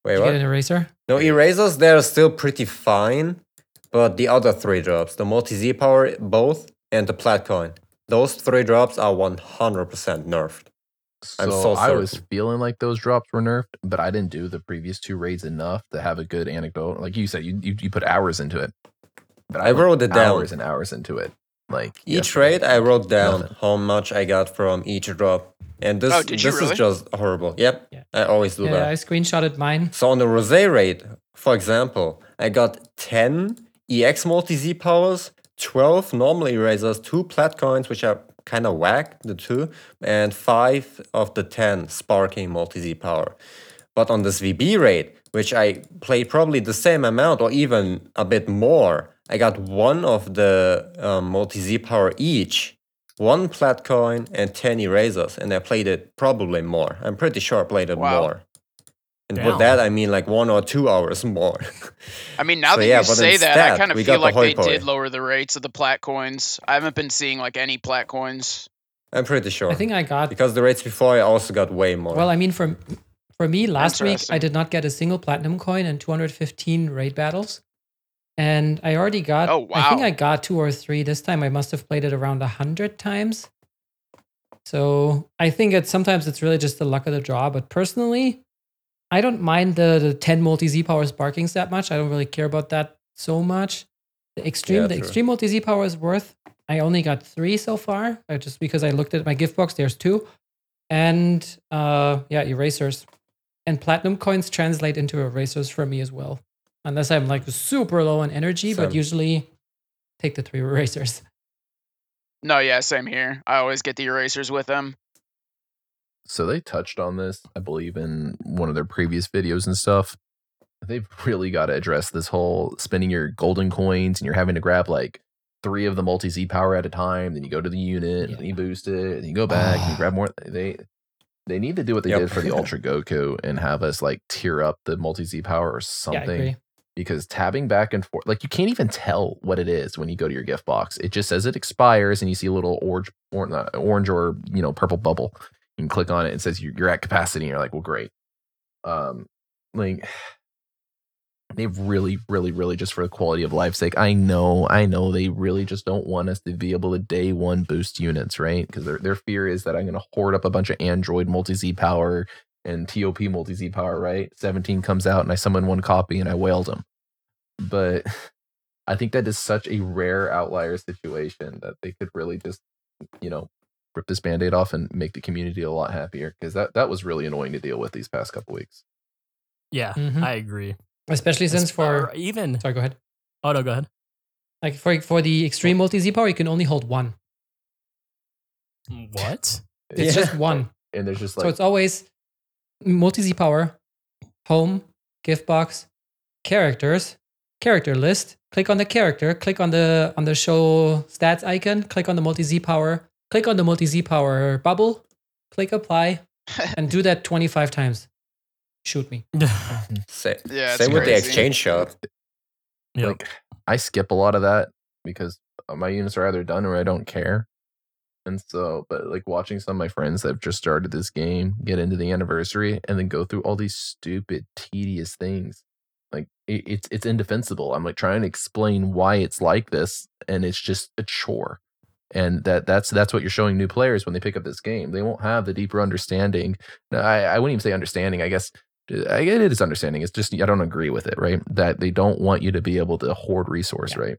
wait, Did you what? get an eraser? No, erasers, they're still pretty fine, but the other three drops, the multi Z power, both, and the plat coin, those three drops are 100% nerfed. So, I'm so I was feeling like those drops were nerfed, but I didn't do the previous two raids enough to have a good anecdote. Like you said, you you, you put hours into it. But I wrote it down. hours and hours into it. Like Each yesterday. raid, I wrote down Nothing. how much I got from each drop. And this, Oh, this really? is just horrible. Yep, Yeah. I always do Yeah, that. I screenshotted mine. So on the Rose raid, for example, I got 10 EX multi Z powers, 12 normal erasers, 2 plat coins, which are kind of whack, the two, and 5 of the 10 sparking multi Z power. But on this VB raid, which I played probably the same amount or even a bit more, I got one of the um, multi Z power each, one plat coin, and 10 erasers, and I played it probably more. I'm pretty sure I played it Wow. more. And Damn. with that, I mean like one or two hours more. I mean, now So that yeah, you but say that, I kind of feel got the like they poi. did lower the rates of the plat coins. I haven't been seeing like any plat coins. I'm pretty sure. I think I got because the rates before I also got way more. Well, I mean, for for me, last week I did not get a single platinum coin and 215 raid battles, and I already got. Oh, wow! I think. I got two or three this time. I must have played it around a hundred times. So I think it's sometimes it's really just the luck of the draw. But personally, I don't mind the, the 10 multi Z power sparkings that much. I don't really care about that so much. The extreme, Yeah, the true. extreme multi Z power is worth. I only got three so far, uh, just because I looked at my gift box. There's two, and uh, yeah, erasers and platinum coins translate into erasers for me as well. Unless I'm like super low on energy, but usually take the three erasers. No, yeah, same here. I always get the erasers with them. So they touched on this, I believe, in one of their previous videos and stuff. They've really got to address this whole spending your golden coins and you're having to grab like three of the multi Z power at a time. Then you go to the unit, and you boost it, and you go back and you grab more. They they need to do what they Yep. did for the Ultra Goku and have us like tear up the multi Z power or something. agree. Because tabbing back and forth, like you can't even tell what it is when you go to your gift box. It just says it expires, and you see a little orange, or, not, orange or you know purple bubble. You can click on it. It says you're, you're at capacity. And you're like, well, great. Um, like they really, really, really just for the quality of life sake. I know, I know, they really just don't want us to be able to day one boost units, right? Because their their fear is that I'm going to hoard up a bunch of Android multi Z power and TOP multi Z power, right? 17 comes out and I summon one copy and I whaled them. But I think that is such a rare outlier situation that they could really just, you know, rip this band-aid off and make the community a lot happier. Because that, that was really annoying to deal with these past couple weeks. Yeah, Mhm. I agree. Especially since As- for or even sorry, go ahead. oh no, go ahead. Like for for the extreme multi Z power, you can only hold one. What? It's Yeah. just one. And there's just like. so it's always multi Z power, home, gift box, characters, character list. Click on the character, click on the on the show stats icon, click on the multi Z power, click on the multi Z power bubble, click apply, and do that 25 times. Shoot me. Sa- Yeah, it's same with the exchange shot. Yep. like I skip a lot of that because my units are either done or I don't care. And so, but like watching some of my friends that have just started this game get into the anniversary and then go through all these stupid, tedious things, like it, it's it's indefensible. I'm like trying to explain why it's like this, and it's just a chore. And that that's that's what you're showing new players when they pick up this game. They won't have the deeper understanding. I, I wouldn't even say understanding. I guess uh, I get it is understanding. It's just I don't agree with it, right? That they don't want you to be able to hoard resource, Yeah. right?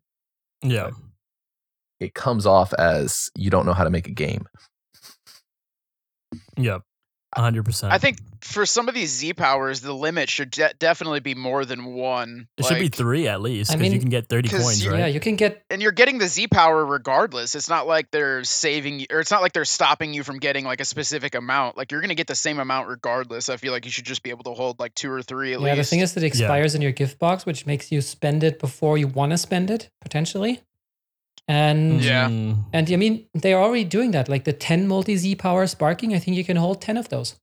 yeah. It comes off as you don't know how to make a game. Yep. hundred percent. I think for some of these Z powers, the limit should de- definitely be more than one. it should be three at least I because you can get thirty 'cause coins, right? Yeah, you can get and you're getting the Z power regardless. It's not like they're saving you, or it's not like they're stopping you from getting like a specific amount. Like you're gonna get the same amount regardless. I feel like you should just be able to hold like two or three at yeah. least. Yeah, the thing is that it expires in your gift box, which makes you spend it before you want to spend it potentially. And Yeah. And I mean, they're already doing that. Like the 10 multi Z power sparking, I think you can hold 10 of those.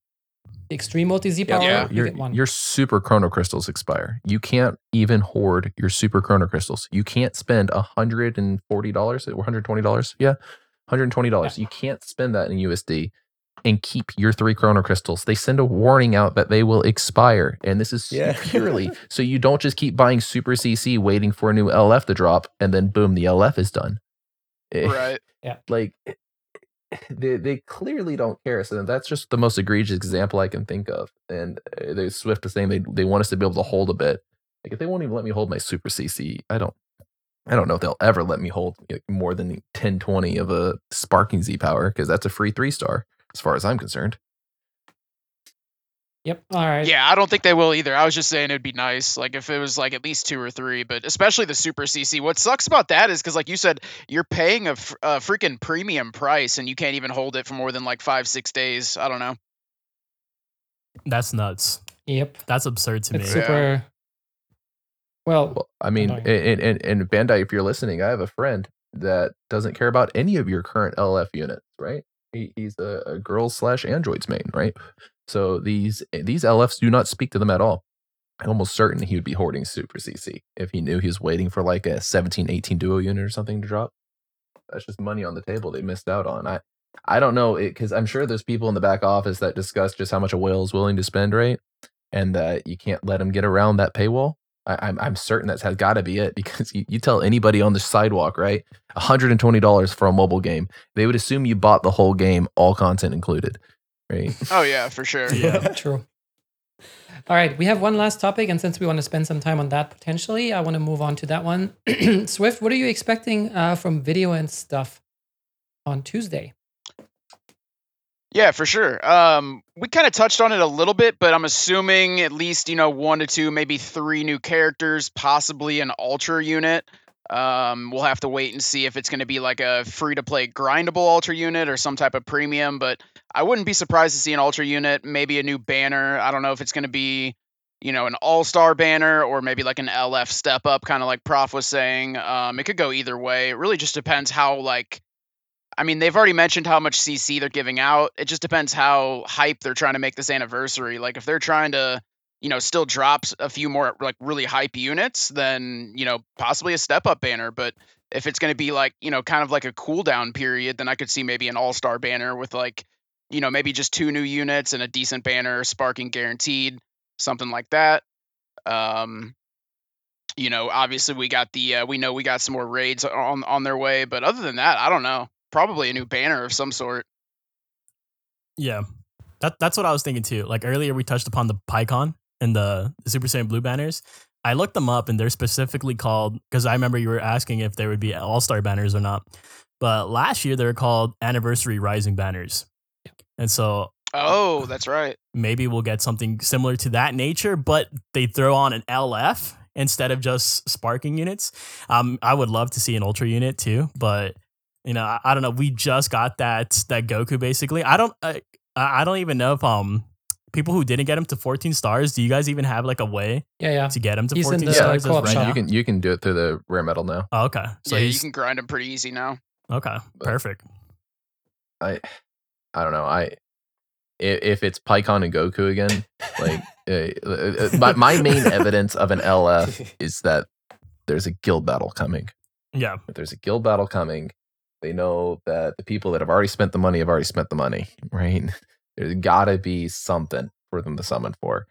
The extreme multi Z power, yeah. you your get one. your super chrono crystals expire. You can't even hoard your super chrono crystals. You can't spend hundred and forty dollars or hundred twenty dollars. Yeah, hundred and twenty dollars. You can't spend that in USD and keep your three chrono crystals. They send a warning out that they will expire, and this is Yeah. purely so you don't just keep buying super CC waiting for a new LF to drop, and then boom, the LF is done. Eh, right. like they they clearly don't care. So that's just the most egregious example I can think of. And uh, they Swift is saying they they want us to be able to hold a bit. Like if they won't even let me hold my super CC, I don't I don't know if they'll ever let me hold more than 10 20 of a sparking Z power because that's a free three star as far as I'm concerned. yep. All right. Yeah, I don't think they will either. I was just saying it'd be nice, like if it was like at least two or three, but especially the Super CC. What sucks about that is because, like you said, you're paying a, freaking premium price and you can't even hold it for more than like five, six days. I don't know. that's nuts. Yep. That's absurd to me. It's Yeah. super. Well, Well, I mean, Annoying. and, and, and Bandai, if you're listening, I have a friend that doesn't care about any of your current LF units, right? He, he's a, a slash androids main, right? So these these LFs do not speak to them at all. I'm almost certain he would be hoarding Super CC if he knew he was waiting for like a 17, 18 duo unit or something to drop. That's just money on the table they missed out on. I I don't know it because I'm sure there's people in the back office that discuss just how much a whale is willing to spend, right? And that you can't let him get around that paywall. I, I'm I'm certain that's has got to be it because you, you tell anybody on the sidewalk, right, $120 for a mobile game, they would assume you bought the whole game, all content included, right? Oh yeah, for sure. Yeah. true. All right, we have one last topic, and since we want to spend some time on that potentially, I want to move on to that one. Swift, what are you expecting uh, from video and stuff on Tuesday? Yeah, for sure. Um, we kind of touched on it a little bit, but I'm assuming at least you know one to two, maybe three new characters, possibly an ultra unit. Um, we'll have to wait and see if it's going to be like a free to play grindable ultra unit or some type of premium. But I wouldn't be surprised to see an ultra unit, maybe a new banner. I don't know if it's going to be, you know, an all star banner or maybe like an LF step up, kind of like Prof was saying. Um, it could go either way. It really just depends how like I mean, they've already mentioned how much CC they're giving out. It just depends how hype they're trying to make this anniversary. Like if they're trying to, you know, still drops a few more like really hype units, then, you know, possibly a step up banner. But if it's going to be like, you know, kind of like a cooldown period, then I could see maybe an all-star banner with like, you know, maybe just two new units and a decent banner sparking guaranteed, something like that. Um you know, obviously we got the uh, we know we got some more raids on on their way, but other than that, I don't know probably a new banner of some sort. Yeah, that that's what I was thinking too. Like earlier, we touched upon the Paikuhan and the, the Super Saiyan Blue banners. I looked them up, and they're specifically called because I remember you were asking if there would be All Star banners or not. But last year they were called Anniversary Rising banners, and so oh, that's right. Maybe we'll get something similar to that nature, but they throw on an LF instead of just sparking units. Um, I would love to see an Ultra unit too, but you know, I, I, don't know. We just got that that Goku basically. I don't I, I don't even know if um people who didn't get him to 14 stars, do you guys even have like a way yeah, yeah. to get him to he's 14 the, stars? Yeah, right you can you can do it through the rare metal now. Oh, okay. So yeah, you can grind him pretty easy now. Okay. But Perfect. I I don't know. I if it's Paikuhan and Goku again, like uh, my, my main evidence of an LF is that there's a guild battle coming. Yeah. If there's a guild battle coming, they know that the people that have already spent the money have already spent the money, right? There's got to be something for them to summon for.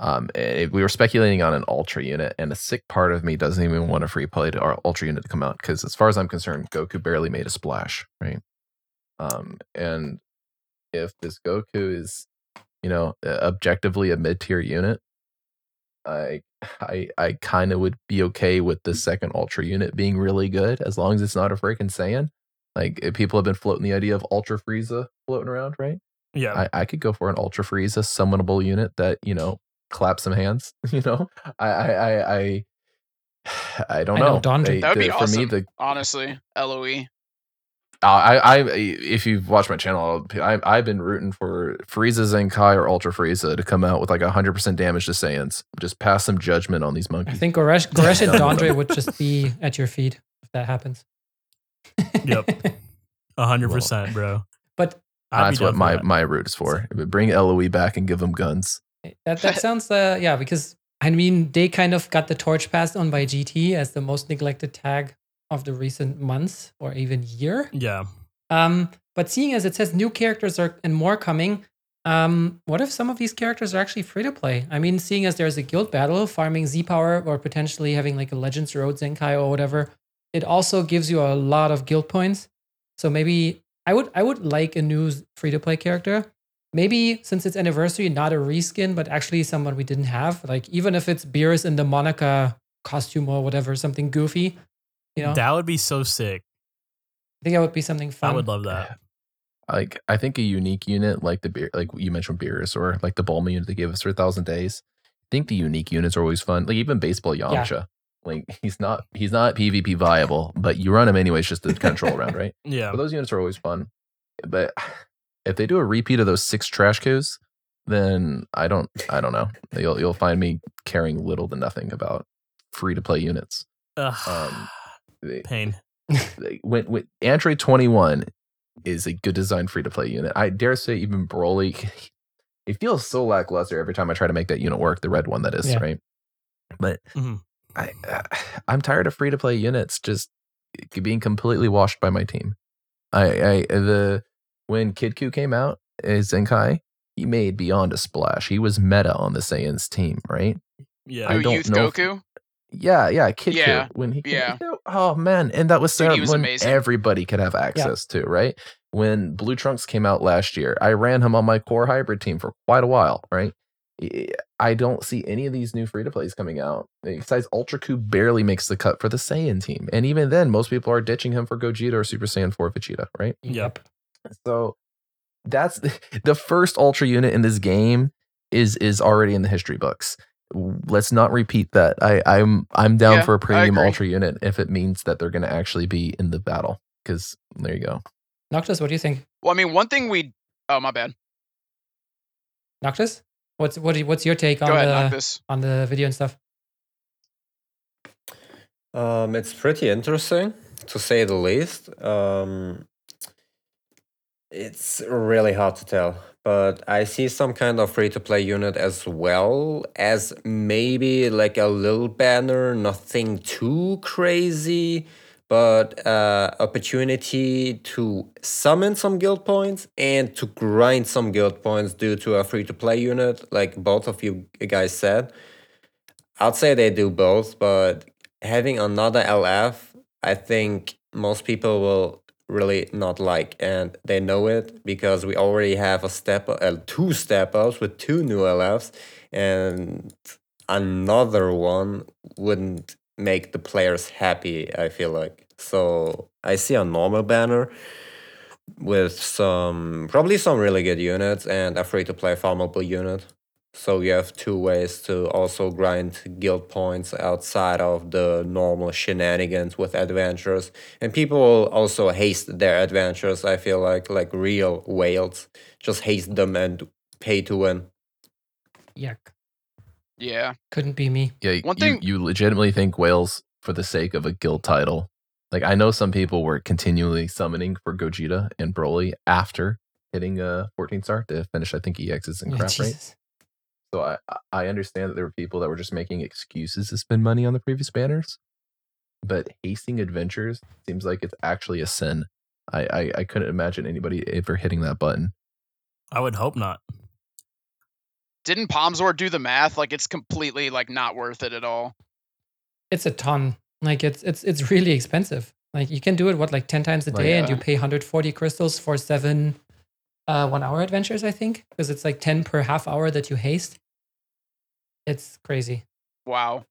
Um, we were speculating on an ultra unit, and a sick part of me doesn't even want a free play to our ultra unit to come out because, as far as I'm concerned, Goku barely made a splash, right? Um, and if this Goku is, you know, objectively a mid tier unit, I I I kind of would be okay with the second ultra unit being really good as long as it's not a freaking Saiyan. Like eh, people have been floating the idea of Ultra Frieza floating around, right? Yeah, I, I could go for an Ultra Frieza summonable unit that you know claps some hands. You know, I I I I, I don't I know. know. They, that would the, be awesome. For me, the honestly, Loe. I, I, if you've watched my channel, I, I've been rooting for Frieza Zenkai or Ultra Frieza to come out with like 100% damage to Saiyans. Just pass some judgment on these monkeys. I think Goresh, Goresh and Dondre would just be at your feet if that happens. Yep. hundred percent, bro. But that's what my, that. my root is for. Bring Loe back and give them guns. That that sounds uh yeah, because I mean they kind of got the torch passed on by GT as the most neglected tag of the recent months or even year. Yeah. Um, but seeing as it says new characters are and more coming, um, what if some of these characters are actually free to play? I mean, seeing as there's a guild battle, farming Z power or potentially having like a Legends Road Zenkai or whatever, it also gives you a lot of guild points. So maybe I would I would like a new free to play character. Maybe since it's anniversary, not a reskin, but actually someone we didn't have. Like even if it's Beerus in the Monica costume or whatever, something goofy. You know, that would be so sick. I think that would be something fun. I would love that. Like I think a unique unit like the beer, like you mentioned Beerus or like the Bulma unit they gave us for a thousand days. I think the unique units are always fun. Like even baseball Yamcha. Yeah. Like he's not he's not PvP viable, but you run him anyways just to control around, right? Yeah. But those units are always fun. But if they do a repeat of those six trash coos, then I don't I don't know. You'll you'll find me caring little to nothing about free to play units. Um, Pain. when, when Android 21 is a good design free to play unit. I dare say even Broly it feels so lackluster every time I try to make that unit work, the red one that is, yeah. right? But mm-hmm. I, uh, I'm tired of free to play units just being completely washed by my team. I, I the when Kid Q came out as Zenkai, he made beyond a splash. He was meta on the Saiyans team, right? Yeah, I don't Youth know Goku. If, yeah, yeah, Kid yeah. When he yeah. oh man, and that was, Dude, was when amazing. everybody could have access yeah. to, right? When Blue Trunks came out last year, I ran him on my core hybrid team for quite a while, right? I I don't see any of these new free to plays coming out. Besides, Ultra Q barely makes the cut for the Saiyan team, and even then, most people are ditching him for Gogeta or Super Saiyan 4 Vegeta, right? Yep. So that's the first Ultra unit in this game is is already in the history books. Let's not repeat that. I, I'm I'm down Yeah, for a premium. Ultra unit if it means that they're going to actually be in the battle. Because there you go. Noctis, what do you think? Well, I mean, one thing we. Oh, my bad. Noctis, what's what? you- What's your take on ahead, the this. on the video and stuff? Um, it's pretty interesting to say the least. Um, it's really hard to tell, but I see some kind of free to play unit as well as maybe like a little banner, nothing too crazy, but uh, opportunity to summon some guild points and to grind some guild points due to a free to play unit, like both of you guys said. I'd say they do both, but having another LF, I think most people will really not like, and they know it because we already have a step, uh, two step ups with two new LFs, and another one wouldn't make the players happy. I feel like so. I see a normal banner with some probably some really good units and a free to play farmable unit. So you have two ways to also grind guild points outside of the normal shenanigans with adventures. And people also haste their adventures, I feel like, like real whales. Just haste them and pay to win. Yuck. Yeah. Couldn't be me. Yeah, One you, thing- you legitimately think Wales for the sake of a guild title. Like I know some people were continually summoning for Gogeta and Broly after hitting a 14 star to finish, I think EXs and Yeah, crap, right? So I I understand that there were people that were just making excuses to spend money on the previous banners, but hasting adventures seems like it's actually a sin. I I, I couldn't imagine anybody ever hitting that button. I would hope not. Didn't Palmzor do the math? Like, it's completely like not worth it at all. It's a ton. Like it's it's it's really expensive. Like you can do it what like ten times a Like, day, and you uh, pay 140 crystals for seven uh, one hour adventures. I think because it's like 10 per half hour that you haste. It's crazy. Wow.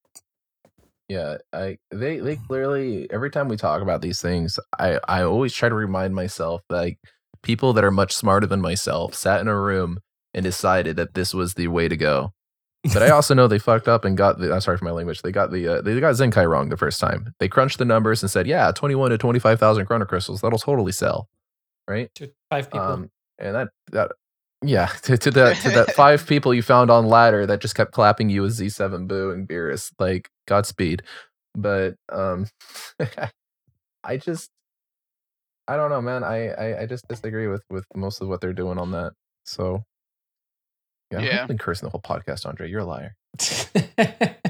Yeah, I they they clearly every time we talk about these things, I I always try to remind myself that like people that are much smarter than myself sat in a room and decided that this was the way to go. But I also know they fucked up and got the I'm sorry for my language. They got the uh, they got Zenkai wrong the first time. They crunched the numbers and said, "Yeah, 21 to 25,000 chrono crystals, that'll totally sell." Right? To five people. Um, and that that yeah, to, to that to that five people you found on ladder that just kept clapping you as Z7 Buu and Beerus, like Godspeed. But um I just I don't know, man. I, I I just disagree with with most of what they're doing on that. So yeah, Yeah. I've been cursing the whole podcast, Andre. You're a liar.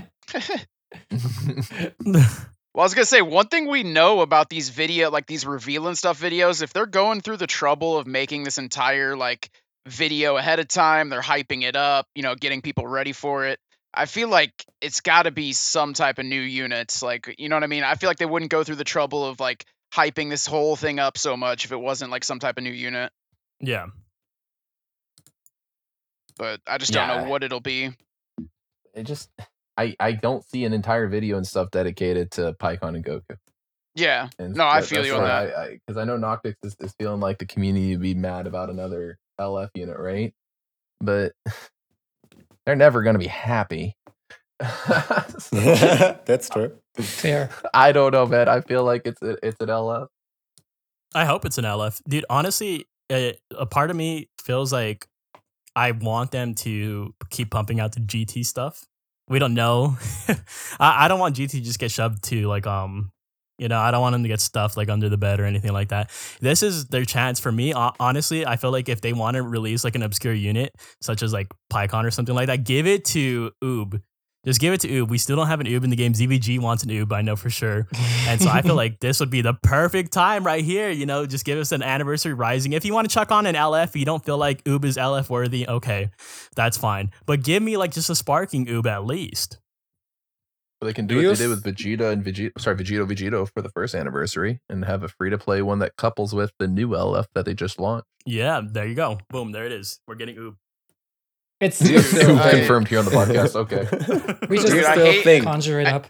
Well, I was gonna say one thing we know about these video, like these reveal and stuff videos, if they're going through the trouble of making this entire like video ahead of time, they're hyping it up, you know, getting people ready for it. I feel like it's got to be some type of new units, like you know what I mean. I feel like they wouldn't go through the trouble of like hyping this whole thing up so much if it wasn't like some type of new unit. yeah. But I just don't know what it'll be. it just I I don't see an entire video and stuff dedicated to Paikuhan and Goku. Yeah, And No, I feel you on where that. I because I, know Noctis is, is feeling like the community would be mad about another LF unit, right? But they're never gonna be happy. That's true. Fair. I don't know, man. I feel like it's a, it's an LF. I hope it's an LF, dude. Honestly, a, a part of me feels like I want them to keep pumping out the GT stuff. We don't know. I, I don't want GT to just get shoved to like um, you know, I don't want them to get stuffed like under the bed or anything like that. This is their chance for me. Hon- Honestly, I feel like if they want to release like an obscure unit such as like Paikuhan or something like that, give it to Oob. Just give it to Oob. We still don't have an Oob in the game. ZVG wants an Oob, I know for sure. And so I feel like this would be the perfect time right here. You know, just give us an anniversary rising. If you want to chuck on an LF, you don't feel like Oob is LF worthy, okay, that's fine. But give me like just a sparking Oob at least. But they can Do do you what they did with Vegeta and Vegeta, sorry, Vegito Vegito for the first anniversary, and have a free to play one that couples with the new LF that they just launched. Yeah, there you go. Boom, there it is. We're getting Oob. It's Do you still I- confirmed here on the podcast. Okay. we just Dude, still hate- think conjure it I- up.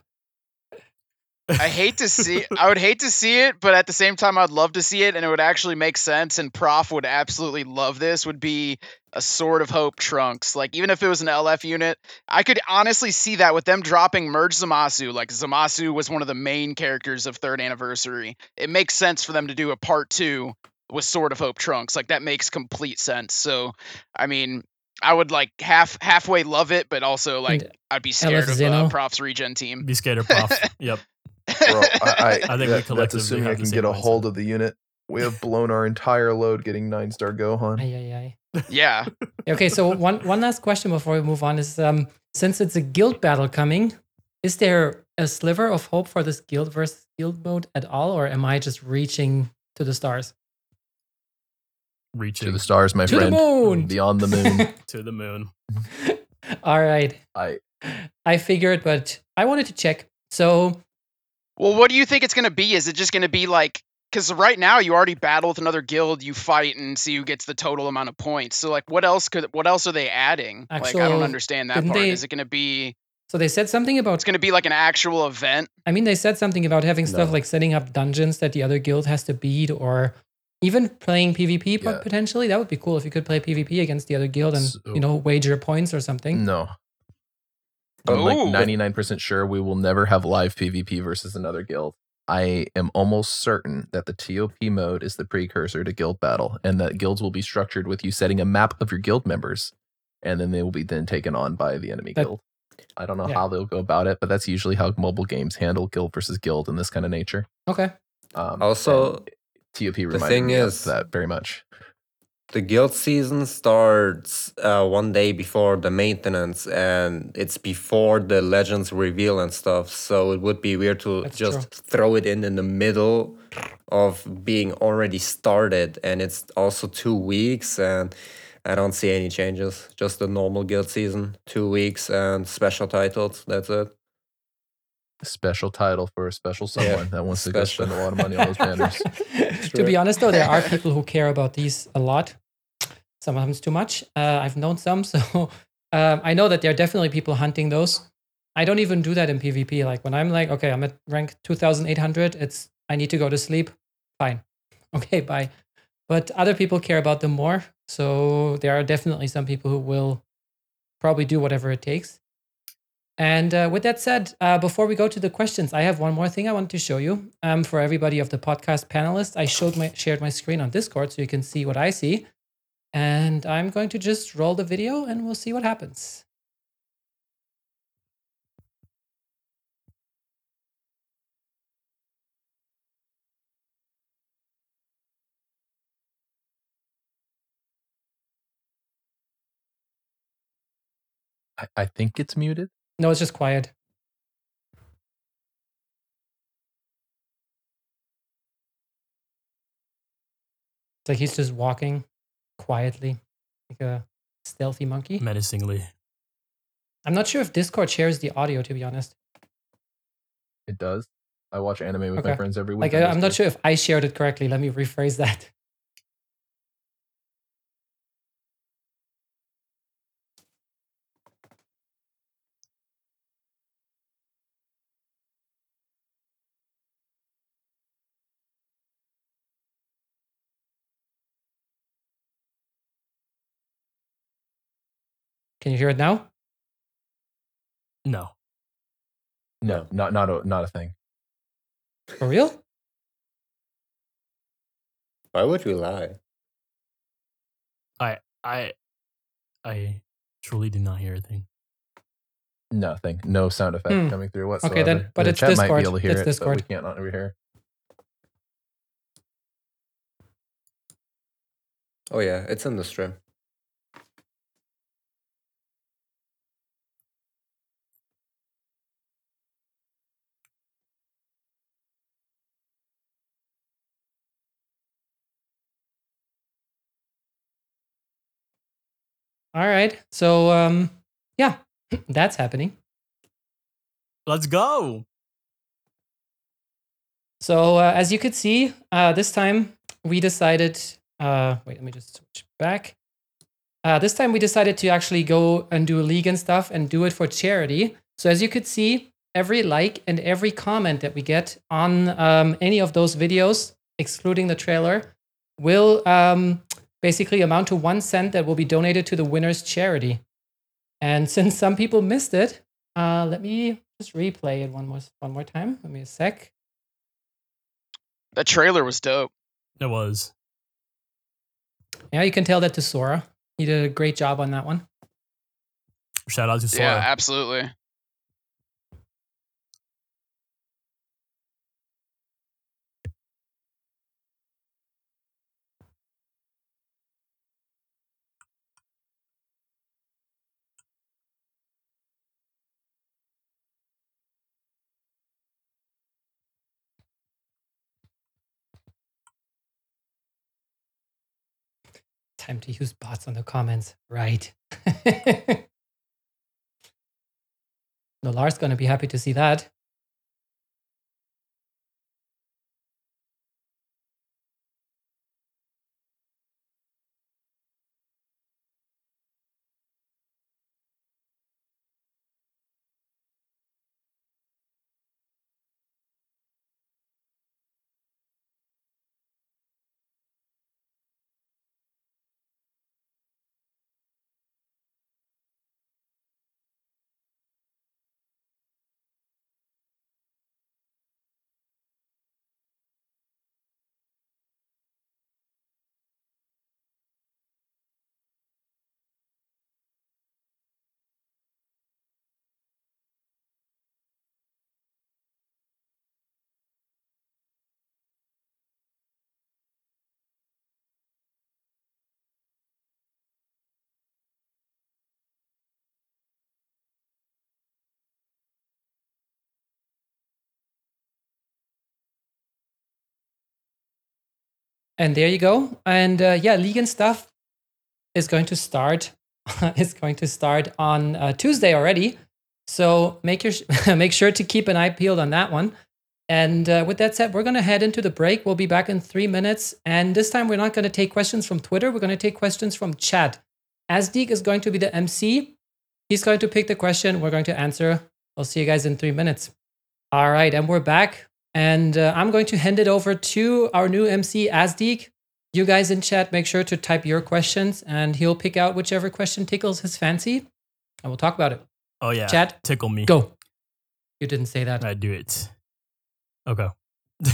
I hate to see. I would hate to see it, but at the same time, I'd love to see it, and it would actually make sense. And Prof would absolutely love this. Would be a Sword of Hope Trunks. Like even if it was an LF unit, I could honestly see that with them dropping Merge Zamasu. Like Zamasu was one of the main characters of Third Anniversary. It makes sense for them to do a part two with Sword of Hope Trunks. Like that makes complete sense. So, I mean. I would like half halfway love it, but also like I'd be scared of uh, Zeno? Prof's regen team. Be scared of prof. yep. Bro, I, I, I think we that- that's collectively assuming I have the can get a mindset. hold of the unit. We have blown our entire load getting nine star Gohan. Ay, ay, ay. yeah. Okay, so one one last question before we move on is um since it's a guild battle coming, is there a sliver of hope for this guild versus guild mode at all, or am I just reaching to the stars? Reaching To the stars, my To the friend. moon! Beyond the moon. to the moon. all right. I I figured, but I wanted to check. So Well, what do you think it's going to be? Is it just going to be like because right now you already battle with another guild, you fight and see who gets the total amount of points. So like, what else could what else are they adding? like, I don't understand that part. they- Is it going to be? so they said something about It's going to be like an actual event. I mean, they said something about having stuff like setting up dungeons that the other guild has to beat, or even playing PvP Yeah. potentially. That would be cool if you could play PvP against the other guild and So- you know wager points or something. no. I'm like 99% sure we will never have live PvP versus another guild. I am almost certain that the TOP mode is the precursor to guild battle, and that guilds will be structured with you setting a map of your guild members, and then they will be then taken on by the enemy That- guild. I don't know yeah. how they'll go about it, but that's usually how mobile games handle guild versus guild in this kind of nature. Okay. Um, Also, and TOP reminded thing me of is- that very much. the guild season starts uh, one day before the maintenance and it's before the legends reveal and stuff so it would be weird to That's just throw it in in the middle of being already started and it's also two weeks and i don't see any changes. Just the normal guild season two weeks and special titles that's it Special title for a special Yeah, someone that wants to go spend a lot of money on those banners. to be honest, though, there are people who care about these a lot. Sometimes too much. Uh, I've known some, so um, I know that there are definitely people hunting those. I don't even do that in PvP. Like when I'm like, okay, I'm at rank 2,800. It's I need to go to sleep. Fine. Okay, bye. But other people care about them more. So there are definitely some people who will probably do whatever it takes. And uh, with that said, uh, before we go to the questions, I have one more thing I want to show you. Um, for everybody of the podcast panelists, I showed my shared my screen on Discord so you can see what I see. And I'm going to just roll the video and we'll see what happens. I, I think it's muted. No, it's just quiet. It's like he's just walking quietly, like a stealthy monkey. Menacingly. I'm not sure if Discord shares the audio, to be honest. It does. I watch anime with my friends every week. Like, I'm not sure if I shared it correctly. Let me rephrase that. Can you hear it now? No. No, not not a not a thing. For real? why would you lie I I I truly did not hear a thing. Nothing. No sound effect Hmm. coming through whatsoever. Okay, then- but the it's chat might be able to hear It's it, Discord. but we can't over here. oh yeah it's in the stream All right. So, um, yeah, that's happening. Let's go. So uh, as you could see, uh, this time we decided. Uh, wait, let me just switch back. uh, this time we decided to actually go and do a league and stuff and do it for charity. So as you could see, every like and every comment that we get on um, any of those videos, excluding the trailer, will um, basically amount to one cent that will be donated to the winner's charity. And since some people missed it, uh, let me just replay it one more one more time. Give me a sec. That trailer was dope. It was. Yeah, you can tell that to Sora. He did a great job on that one. Shout out to Sora. Yeah, absolutely. Time to use bots on the comments. Right. no, Lars gonna be happy to see that. And there you go. And uh, yeah, League and stuff is going to start. is going to start on uh, Tuesday already. So make your make sure to keep an eye peeled on that one. And uh, with that said, we're going to head into the break. We'll be back in three minutes. And this time, we're not going to take questions from Twitter. We're going to take questions from chat. Asdeek is going to be the MC. He's going to pick the question. We're going to answer. I'll see you guys in three minutes. All right, and we're back. And uh, I'm going to hand it over to our new MC, Asdeek. You guys in chat, make sure to type your questions and he'll pick out whichever question tickles his fancy and we'll talk about it. Oh, yeah. Chat, Tickle me. go. You didn't say that. I do it. Okay.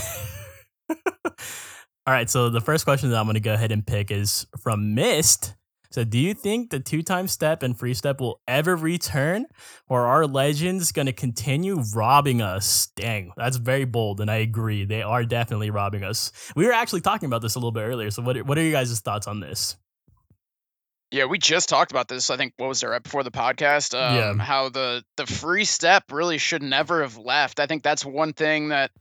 All right. So the first question that I'm going to go ahead and pick is from Mist. So, do you think the two time step and free step will ever return, or are legends going to continue robbing us? Dang, that's very bold, and I agree. They are definitely robbing us. We were actually talking about this a little bit earlier. So, what are, what are you guys' thoughts on this? Yeah, we just talked about this. I think what was there right before the podcast? Um, Yeah. How the the free step really should never have left. I think that's one thing that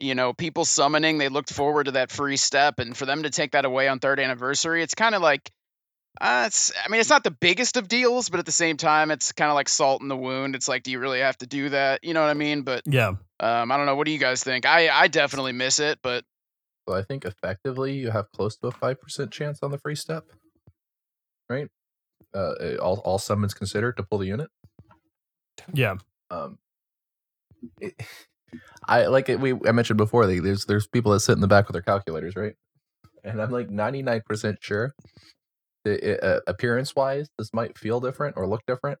you know people summoning they looked forward to that free step, and for them to take that away on third anniversary, it's kind of like. Uh, it's, I mean, it's not the biggest of deals, but at the same time, it's kind of like salt in the wound. It's like, do you really have to do that? You know what I mean? But Yeah. um, I don't know. What do you guys think? I I definitely miss it, but So I think effectively you have close to a five percent chance on the free step, right? Uh, eh, all all summons considered to pull the unit. Yeah. Um, it, I like it. We I mentioned before. Like, there's there's people that sit in the back with their calculators, right? And I'm like 99 percent sure. Uh, appearance wise, this might feel different or look different,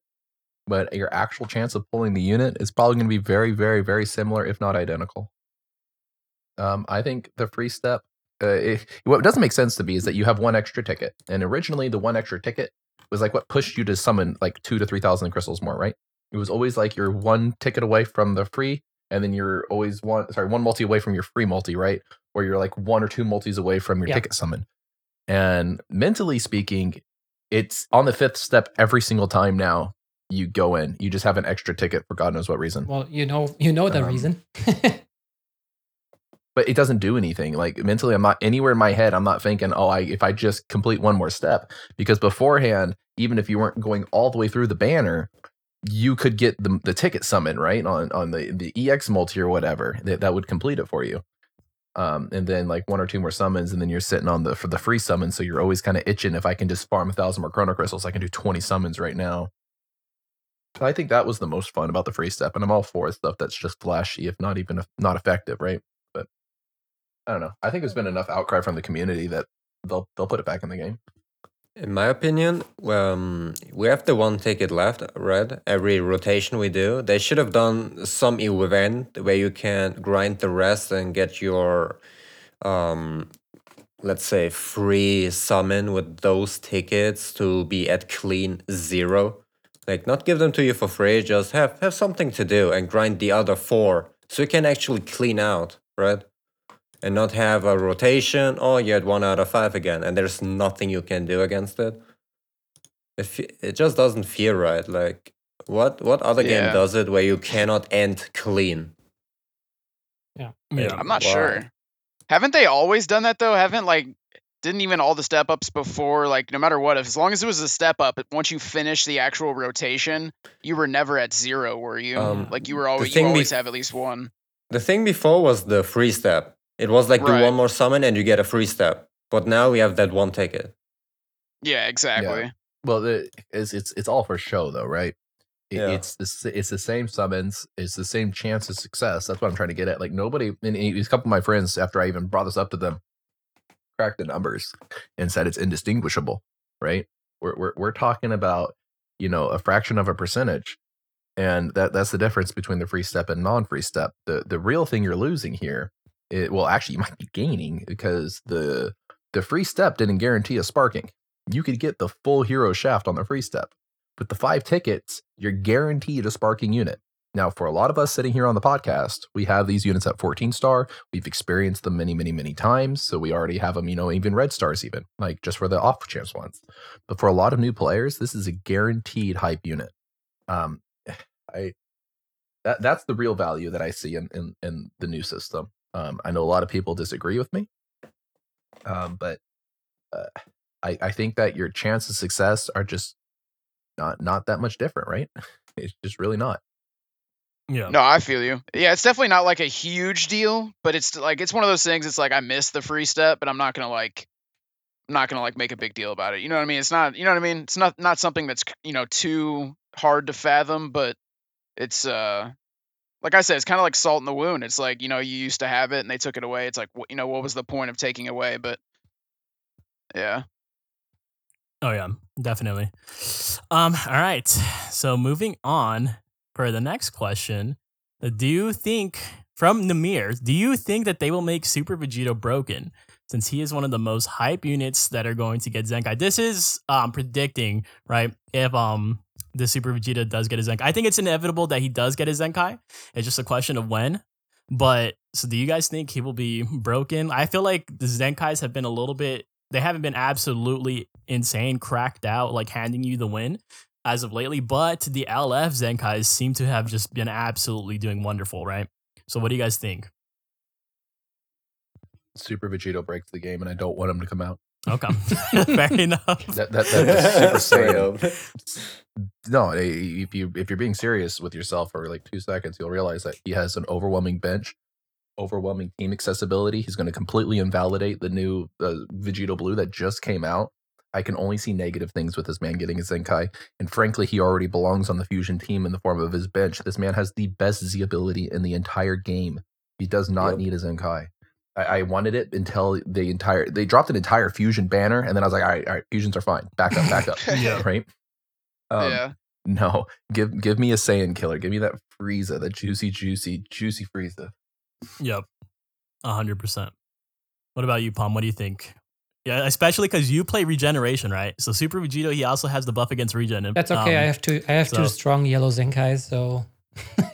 but your actual chance of pulling the unit is probably going to be very, very, very similar, if not identical. Um, I think the free step. Uh, it, what doesn't make sense to me is that you have one extra ticket, and originally the one extra ticket was like what pushed you to summon like two to three thousand crystals more, right? It was always like you're one ticket away from the free, and then you're always one sorry one multi away from your free multi, right? Or you're like one or two multis away from your Yeah. ticket summon. And mentally speaking, it's on the fifth step every single time now you go in. You just have an extra ticket for God knows what reason. Well, you know, you know the Um, reason. but it doesn't do anything. Like mentally, I'm not anywhere in my head. I'm not thinking, oh, I if I just complete one more step, because beforehand, even if you weren't going all the way through the banner, you could get the the ticket summon right on on the the ex multi or whatever that that would complete it for you. Um, and then like one or two more summons, and then you're sitting on the for the free summon, so you're always kind of itching. If I can just farm a thousand more chrono crystals, I can do 20 summons right now. I think that was the most fun about the free step, and I'm all for stuff that's just flashy, if not even not effective, right? But I don't know. I think there's been enough outcry from the community that they'll they'll put it back in the game. In my opinion, um, we have the one ticket left, right? Every rotation we do, they should have done some event where you can grind the rest and get your, um, let's say, free summon with those tickets to be at clean zero. Like, not give them to you for free, just have have something to do and grind the other four so you can actually clean out, right? And not have a rotation. Oh, you had one out of five again, and there's nothing you can do against it. If it just doesn't feel right. Like what what other Yeah. game does it where you cannot end clean? Yeah. Yeah. I'm not Why? sure. Haven't they always done that though? Haven't like didn't even all the step ups before like no matter what if as long as it was a step up once you finish the actual rotation you were never at zero were you Um, like you were always you always bef- have at least one The thing before was the free step. It was like do one more summon and you get a free step. But now we have that one ticket. yeah exactly Well, the, it's it's it's all for show, though, right? It, Yeah. It's the it's the same summons. It's the same chance of success. That's what I'm trying to get at. Like nobody, and a a couple of my friends, after I even brought this up to them, cracked the numbers and said it's indistinguishable. Right? We're we're we're talking about you know a fraction of a percentage, and that that's the difference between the free step and non-free step. The the real thing you're losing here, it, well, actually, you might be gaining because the the free step didn't guarantee a sparking you could get the full hero shaft on the free step. With the five tickets, you're guaranteed a sparking unit. Now, for a lot of us sitting here on the podcast, we have these units at 14 star. We've experienced them many, many, many times. So we already have them, you know, even red stars, even like just for the off chance ones. But for a lot of new players, this is a guaranteed hype unit. Um, I that that's the real value that I see in in, in the new system. Um, I know a lot of people disagree with me, um, but uh, I, I think that your chance of success are just not not that much different, right? It's just really not. Yeah. no i feel you yeah it's definitely not like a huge deal but it's like it's one of those things it's like i missed the free step but i'm not gonna like i'm not gonna like make a big deal about it you know what i mean it's not you know what i mean it's not not something that's you know too hard to fathom but it's uh like I said, it's kind of like salt in the wound. It's like you know you used to have it and they took it away. It's like you know what was the point of taking away? But yeah, Oh yeah, definitely. Um, all right. So moving on for the next question. Do you think from Namir, do you think that they will make Super Vegito broken? Since he is one of the most hype units that are going to get Zenkai. This is um predicting, right? If um the Super Vegeta does get a Zenkai. I think it's inevitable that he does get a Zenkai. It's just a question of when. But so do you guys think he will be broken? I feel like the Zenkais have been a little bit they haven't been absolutely insane, cracked out, like handing you the win as of lately. But the LF Zenkais seem to have just been absolutely doing wonderful, right? So what do you guys think? Super Vegito breaks the game, and I don't want him to come out. Okay, fair enough. That that, that Super Straight Saiyan. No, eh, if you if you're being serious with yourself for like two seconds, you'll realize that he has an overwhelming bench, overwhelming team accessibility. He's going to completely invalidate the new uh, Vegito Blue that just came out. I can only see negative things with this man getting a Zenkai, and frankly, he already belongs on the Fusion team in the form of his bench. This man has the best Z ability in the entire game. He does not Yep. need a Zenkai. I, I wanted it until the entire they dropped an entire Fusion banner, and then I was like, all right, all right, Fusions are fine. Back up, back up. Yeah. right. Um, yeah. no, give give me a Saiyan killer. Give me that Frieza, that juicy, juicy, juicy Frieza. Yep, hundred percent. What about you, Palm? What do you think? Yeah, especially because you play regeneration, right? So Super Vegito, he also has the buff against regen. and, That's okay. I um, have two. I have so- two strong yellow Zenkais, so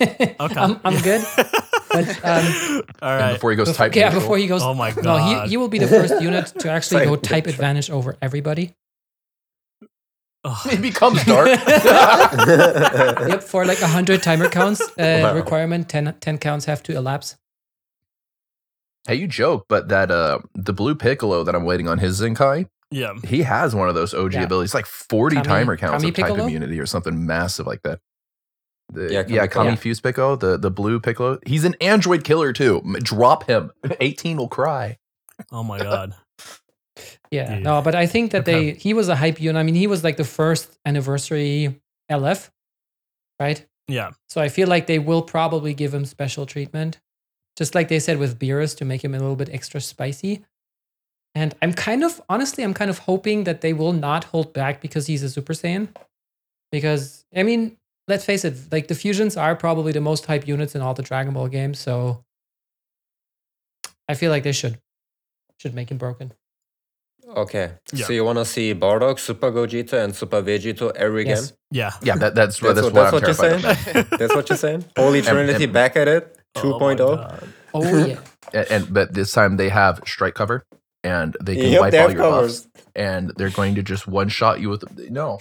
Okay, I'm, I'm good. But, um, All And before he goes Before- type yeah, neutral, before he goes. oh my No, god. he, he will be the first unit to actually go Type type neutral. advantage over everybody. Ugh. he becomes dark. Yep, for like 100 timer counts uh, Wow. requirement, 10, 10 counts have to elapse. hey, you joke, but that uh the blue Piccolo that I'm waiting on his Zenkai, yeah. he has one of those OG Yeah. abilities, like 40 Kami- timer counts Kami of type Piccolo? immunity or something massive like that. The, Yeah, yeah, Kami Kami Yeah. Fuse Piccolo, the the blue Piccolo. He's an android killer too. Drop him. 18 will cry. Oh my god. Yeah, Dude. no, but I think that Okay. they he was a hype unit. I mean, he was like the first anniversary LF, right? Yeah. So I feel like they will probably give him special treatment, just like they said with Beerus to make him a little bit extra spicy. And I'm kind of honestly, I'm kind of hoping that they will not hold back because he's a Super Saiyan. Because I mean, let's face it, like the fusions are probably the most hype units in all the Dragon Ball games. So I feel like they should should make him broken. Okay. Yeah. So you want to see Bardock, Super Gogeta, and Super Vegito every Yes. game? Yeah. Yeah, that, that's what That's that's, what- what, I'm what you're terrified of. That's what you're saying? Holy Trinity and- back at it? Oh 2.0? God. Oh yeah. And, and but this time they have strike cover, and they can Yep, wipe they all your covers. buffs, and they're going to just one shot you with. No,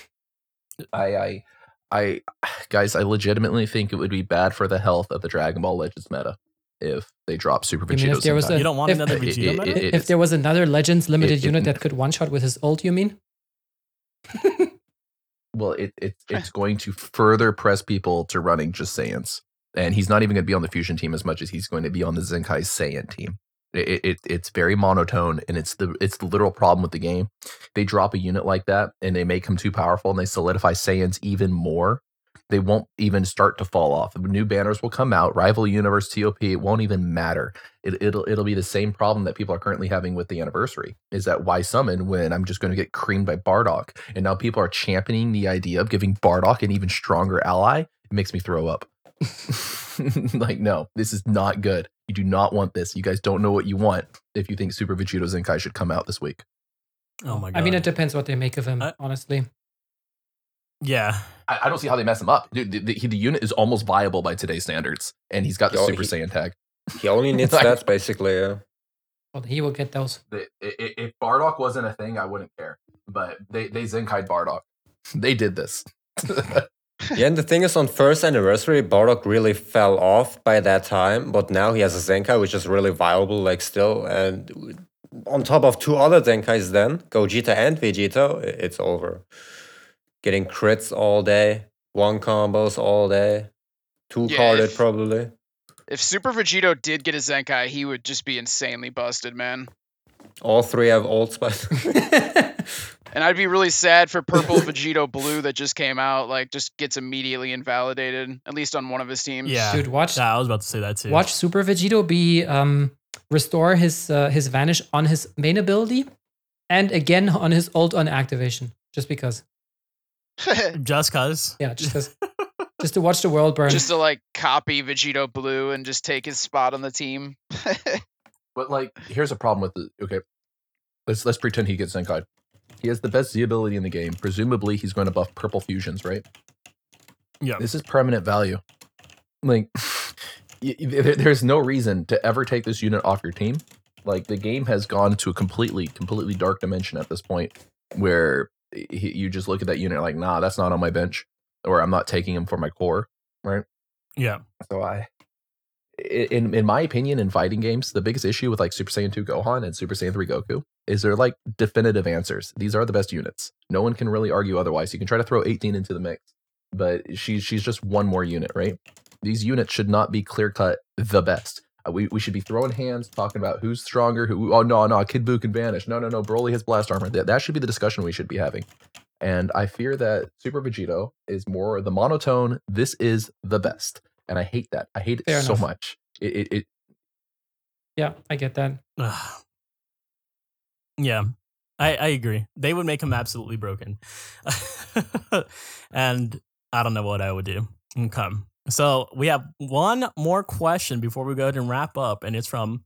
I, I, I, guys, I legitimately think it would be bad for the health of the Dragon Ball Legends meta if they drop Super You mean if Vegeta. there was a- You don't want If- another It- Vegeta it- meta? it- if there was another Legends limited it- unit that could one shot with his ult, you mean? well, it, it it's going to further press people to running just Saiyans, and he's not even going to be on the fusion team as much as he's going to be on the Zenkai Saiyan team. It, it it's very monotone, and it's the it's the literal problem with the game. They drop a unit like that, and they make him too powerful, and they solidify Saiyans even more. They won't even start to fall off. New banners will come out. Rival Universe TOP. It won't even matter. It, it'll it'll be the same problem that people are currently having with the anniversary. Is that why summon when I'm just going to get creamed by Bardock, and now people are championing the idea of giving Bardock an even stronger ally. It makes me throw up. like no, this is not good. You do not want this. You guys don't know what you want if you think Super Vegito Zenkai should come out this week. Oh my god. I mean, it depends what they make of him, I- honestly. yeah. I, I don't see how they mess him up. Dude, the, the, the unit is almost viable by today's standards, and he's got the Yo, Super he- Saiyan tag. He only needs Like- stats, basically. Yeah. Well, he will get those. the, i- i- if Bardock wasn't a thing, I wouldn't care. But they they Zenkai Bardock. They did this. yeah, and the thing is, on first anniversary, Bardock really fell off by that time, but now he has a Zenkai, which is really viable, like still. And on top of two other Zenkais, then Gogeta and Vegito, it's over. Getting crits all day, one combos all day, two Yeah, carded if- probably. If Super Vegito did get a Zenkai, he would just be insanely busted, man. All three have old spice. And I'd be really sad for Purple Vegito Blue that just came out, like just gets immediately invalidated, at least on one of his teams. Yeah. Dude, watch Yeah, I was about to say that too. watch Super Vegito be um restore his uh, his vanish on his main ability and again on his ult on activation. Just because. just cuz. Yeah, just 'cause- just to watch the world burn. just to like copy Vegito Blue and just take his spot on the team. But like, here's a problem with the okay. Let's let's pretend he gets Zenkai. He has the best Z ability in the game. Presumably, he's going to buff purple fusions, right? Yeah. This is permanent value. Like, y- y- there- there's no reason to ever take this unit off your team. Like, the game has gone to a completely, completely dark dimension at this point, where you just look at that unit like, nah, that's not on my bench, or I'm not taking him for my core, right? Yeah. So i- in in my opinion, in fighting games, the biggest issue with like Super Saiyan 2 Gohan and Super Saiyan 3 Goku is they're like definitive answers. These are the best units. No one can really argue otherwise. You can try to throw 18 into the mix, but she's she's just one more unit, right? These units should not be clear cut the best. Uh, We, we should be throwing hands, talking about who's stronger. Who? Oh no, no, Kid Buu can vanish. No, no, no. Broly has blast armor. That, that should be the discussion we should be having. And I fear that Super Vegito is more the monotone. This is the best, and I hate that. I hate it Fair so enough. much. It, it, it yeah, I get that. Ugh. yeah, I, I agree. They would make him mm. absolutely broken. and I don't know what I would do. Okay. So we have one more question before we go ahead and wrap up, and it's from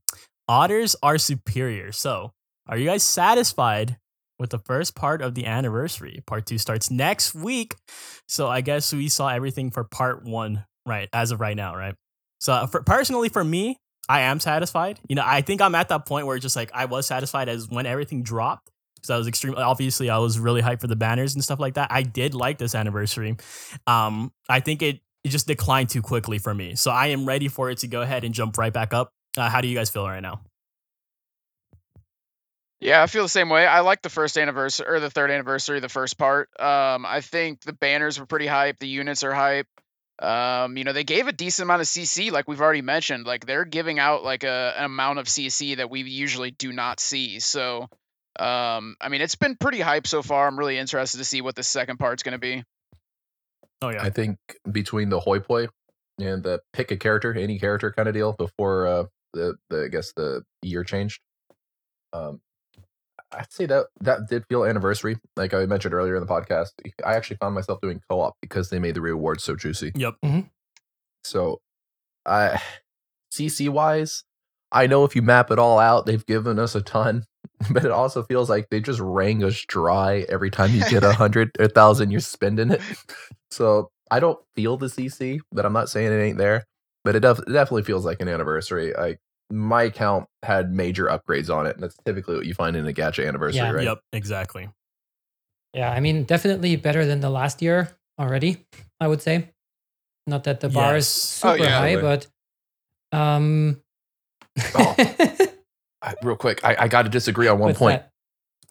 Otters Are Superior. So are you guys satisfied with the first part of the anniversary? Part two starts next week. So I guess we saw everything for part one, right? As of right now, right? So for, personally, for me, I am satisfied. You know, I think I'm at that point where it's just like I was satisfied as when everything dropped. Because I was extremely obviously I was really hyped for the banners and stuff like that. I did like this anniversary. Um, I think it it just declined too quickly for me. So I am ready for it to go ahead and jump right back up. Uh, how do you guys feel right now? Yeah, I feel the same way. I like the first anniversary or the third anniversary, the first part. Um, I think the banners were pretty hype. The units are hype. Um, you know, they gave a decent amount of CC, like we've already mentioned. Like they're giving out like a, an amount of CC that we usually do not see. So, um, I mean, it's been pretty hype so far. I'm really interested to see what the second part's going to be. Oh yeah. I think between the hoi poi and the pick a character, any character kind of deal before uh, the, the I guess the year changed. Um, I'd say that that did feel anniversary. Like I mentioned earlier in the podcast, I actually found myself doing co-op because they made the rewards so juicy. Yep. Mm-hmm. So, I CC wise, I know if you map it all out, they've given us a ton, but it also feels like they just wrang us dry every time you get a hundred, a thousand, you're spending it. So I don't feel the CC, but I'm not saying it ain't there. But it, def- it definitely feels like an anniversary. I my account had major upgrades on it, and that's typically what you find in a gacha anniversary, Yeah. right? Yep. Exactly. Yeah, I mean, definitely better than the last year already, I would say. Not that the bar is super Oh, yeah. high, Totally. but um Oh, I, real quick, I, I got to disagree on one what's point. that?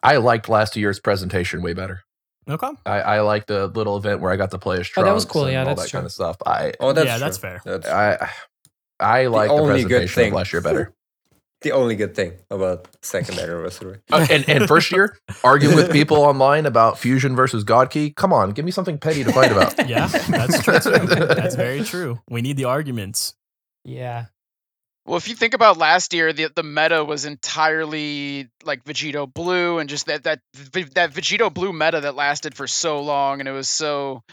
I liked last year's presentation way better. Okay. I, I like the little event where I got to play as Oh, that was cool. and Yeah, all that's that true. kind of stuff. I Oh, that's Yeah, true. that's fair. That's I I like the, only good presentation thing. of last year better. the only good thing about second anniversary. Uh, and and first year, arguing with people online about Fusion versus God Ki. Come on, give me something petty to fight about. Yeah, that's true. Too. That's very true. We need the arguments. Yeah. Well, if you think about last year, the the meta was entirely like Vegito Blue, and just that that that Vegito Blue meta that lasted for so long, and it was so,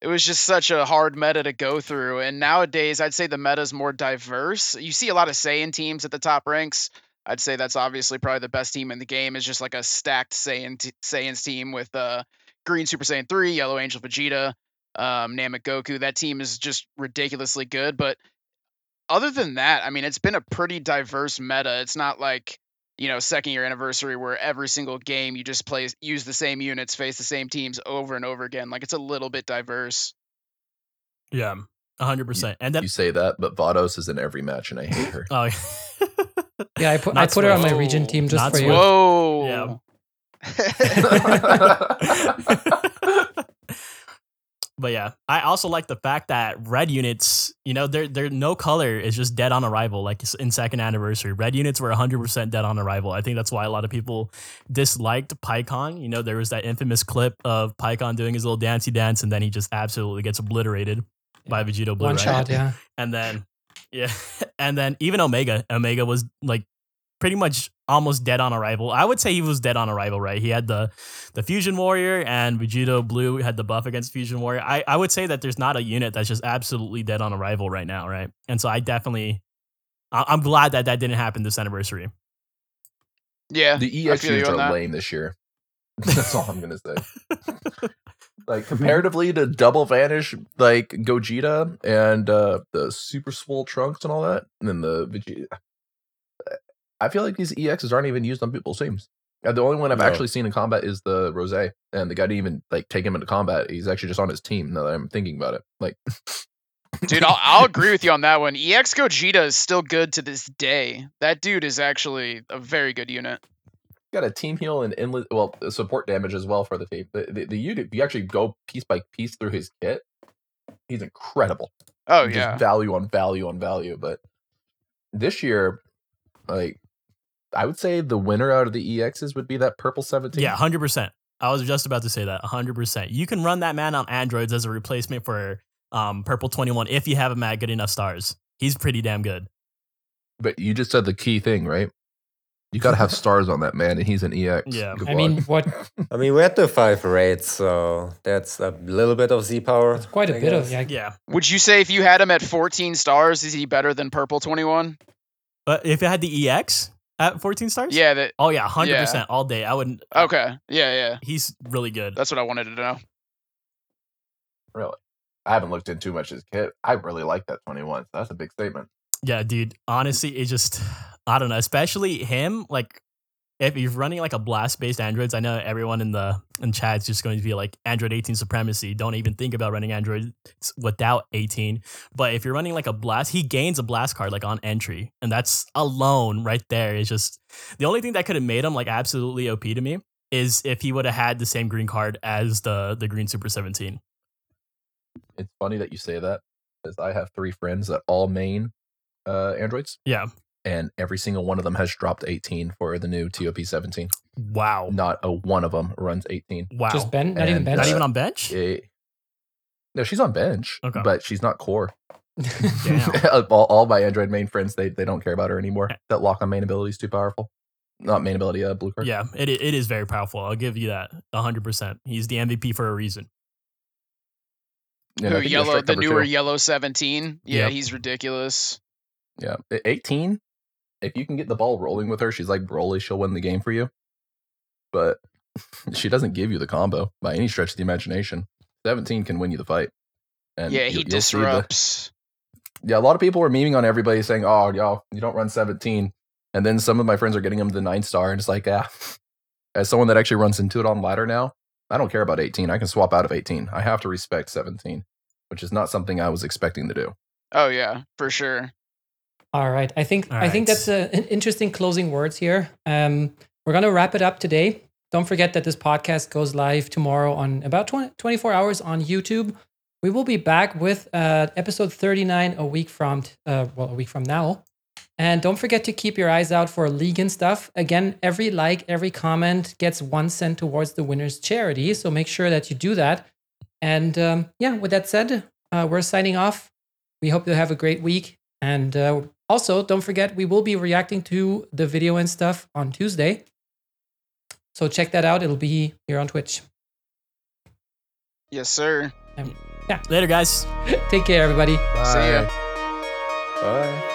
it was just such a hard meta to go through. And nowadays, I'd say the meta is more diverse. You see a lot of Saiyan teams at the top ranks. I'd say that's obviously probably the best team in the game. Is just like a stacked Saiyan t- Saiyan's team with uh, Green Super Saiyan three, Yellow Angel Vegeta, um, Namek Goku. That team is just ridiculously good, but other than that, I mean, it's been a pretty diverse meta. It's not like you know second year anniversary where every single game you just play use the same units, face the same teams over and over again. Like it's a little bit diverse. Yeah, hundred percent. And then you say that, but Vados is in every match, and I hate her. oh, Yeah, I put I put her on my regen team just Not for Swift. you. Whoa. but yeah, I also like the fact that red units, you know, they're, they're no color is just dead on arrival. Like in second anniversary, red units were 100% dead on arrival. I think that's why a lot of people disliked Paikuhan. You know, there was that infamous clip of Paikuhan doing his little dancey dance, and then he just absolutely gets obliterated by Vegito Blue. One right? shot, yeah. and then yeah, and then even Omega, Omega was like pretty much almost dead on arrival. I would say he was dead on arrival, right? He had the the Fusion Warrior and Vegito Blue had the buff against Fusion Warrior. I, I would say that there's not a unit that's just absolutely dead on arrival right now, right? And so I definitely I- I'm glad that that didn't happen this anniversary. Yeah. The I EX units are that. lame this year. That's all I'm gonna say. like comparatively to Double Vanish, like Gogeta and uh, the Super Swole Trunks and all that, and then the Vegeta. I feel like these EXs aren't even used on people's teams. Uh, The only one I've No. actually seen in combat is the Rose, and the guy didn't even like take him into combat. He's actually just on his team. Now that I'm thinking about it, like Dude, I'll, I'll agree with you on that one. EX Gogeta is still good to this day. That dude is actually a very good unit. got a team heal and endless well support damage as well for the team. The, the, the unit, you actually go piece by piece through his kit, he's incredible. Oh Just yeah. value on value on value. But this year, like I would say the winner out of the EXs would be that purple 17. Yeah, hundred percent. I was just about to say that. hundred percent. You can run that man on androids as a replacement for um purple twenty one if you have him at good enough stars. He's pretty damn good. But you just said the key thing, right? You got to have stars on that man, and he's an EX. Yeah. Good I luck. mean, what I mean, we had the five raids, so that's a little bit of Z power. It's quite a I bit of guess. yeah. Yeah. Would you say if you had him at 14 stars, is he better than Purple 21? But if it had the EX at 14 stars? Yeah. That. Oh yeah, hundred percent all day. I wouldn't. Okay. Yeah. Yeah. He's really good. That's what I wanted to know. really, I haven't looked in too much his kit. I really like that 21. So that's a big statement. Yeah, dude. Honestly, it just I don't know. Especially him, like if you're running like a blast based androids, I know everyone in the in chat's just going to be like Android 18 supremacy. Don't even think about running Android without 18. But if you're running like a blast, he gains a blast card like on entry, and that's alone right there is just the only thing that could have made him like absolutely OP to me is if he would have had the same green card as the the green Super 17. It's funny that you say that because I have three friends that all main uh, androids, Yeah. And every single one of them has dropped 18 for the new TOP 17. Wow. Not a one of them runs 18. Wow. Just Ben, not even And, bench. Not uh, even on bench? Eh, no, she's on bench, Okay. but she's not core. All, all my Android main friends, they they don't care about her anymore. That lock on main ability is too powerful. Not main ability, uh, blue card. Yeah, it, it is very powerful. I'll give you that 100%. He's the MVP for a reason. And I Who, think he has yellow, the newer too. yellow 17. Yeah, Yep. he's ridiculous. Yeah, E- 18. If you can get the ball rolling with her, she's like Broly. She'll win the game for you. But she doesn't give you the combo by any stretch of the imagination. 17 can win you the fight. And yeah, he you'll the- disrupts. yeah, a lot of people were memeing on everybody saying, "Oh, y'all, you don't run 17." And then some of my friends are getting them the nine star, and it's like, ah. As someone that actually runs into it on ladder now, I don't care about 18. I can swap out of 18. I have to respect 17, which is not something I was expecting to do. Oh yeah, for sure. All right. I think All I think that's a, an interesting closing words here. Um, we're gonna wrap it up today. Don't forget that this podcast goes live tomorrow on about 20, 24 hours on YouTube. We will be back with uh, episode 39 a week from uh, well a week from now. And don't forget to keep your eyes out for league and stuff. Again, every like, every comment gets one cent towards the winner's charity. So make sure that you do that. And um, yeah, with that said, uh, we're signing off. We hope you have a great week. And uh, also, don't forget, we will be reacting to the video and stuff on Tuesday. So check that out. It'll be here on Twitch. Yes, sir. Yeah. Later, guys. Take care, everybody. See ya. Bye.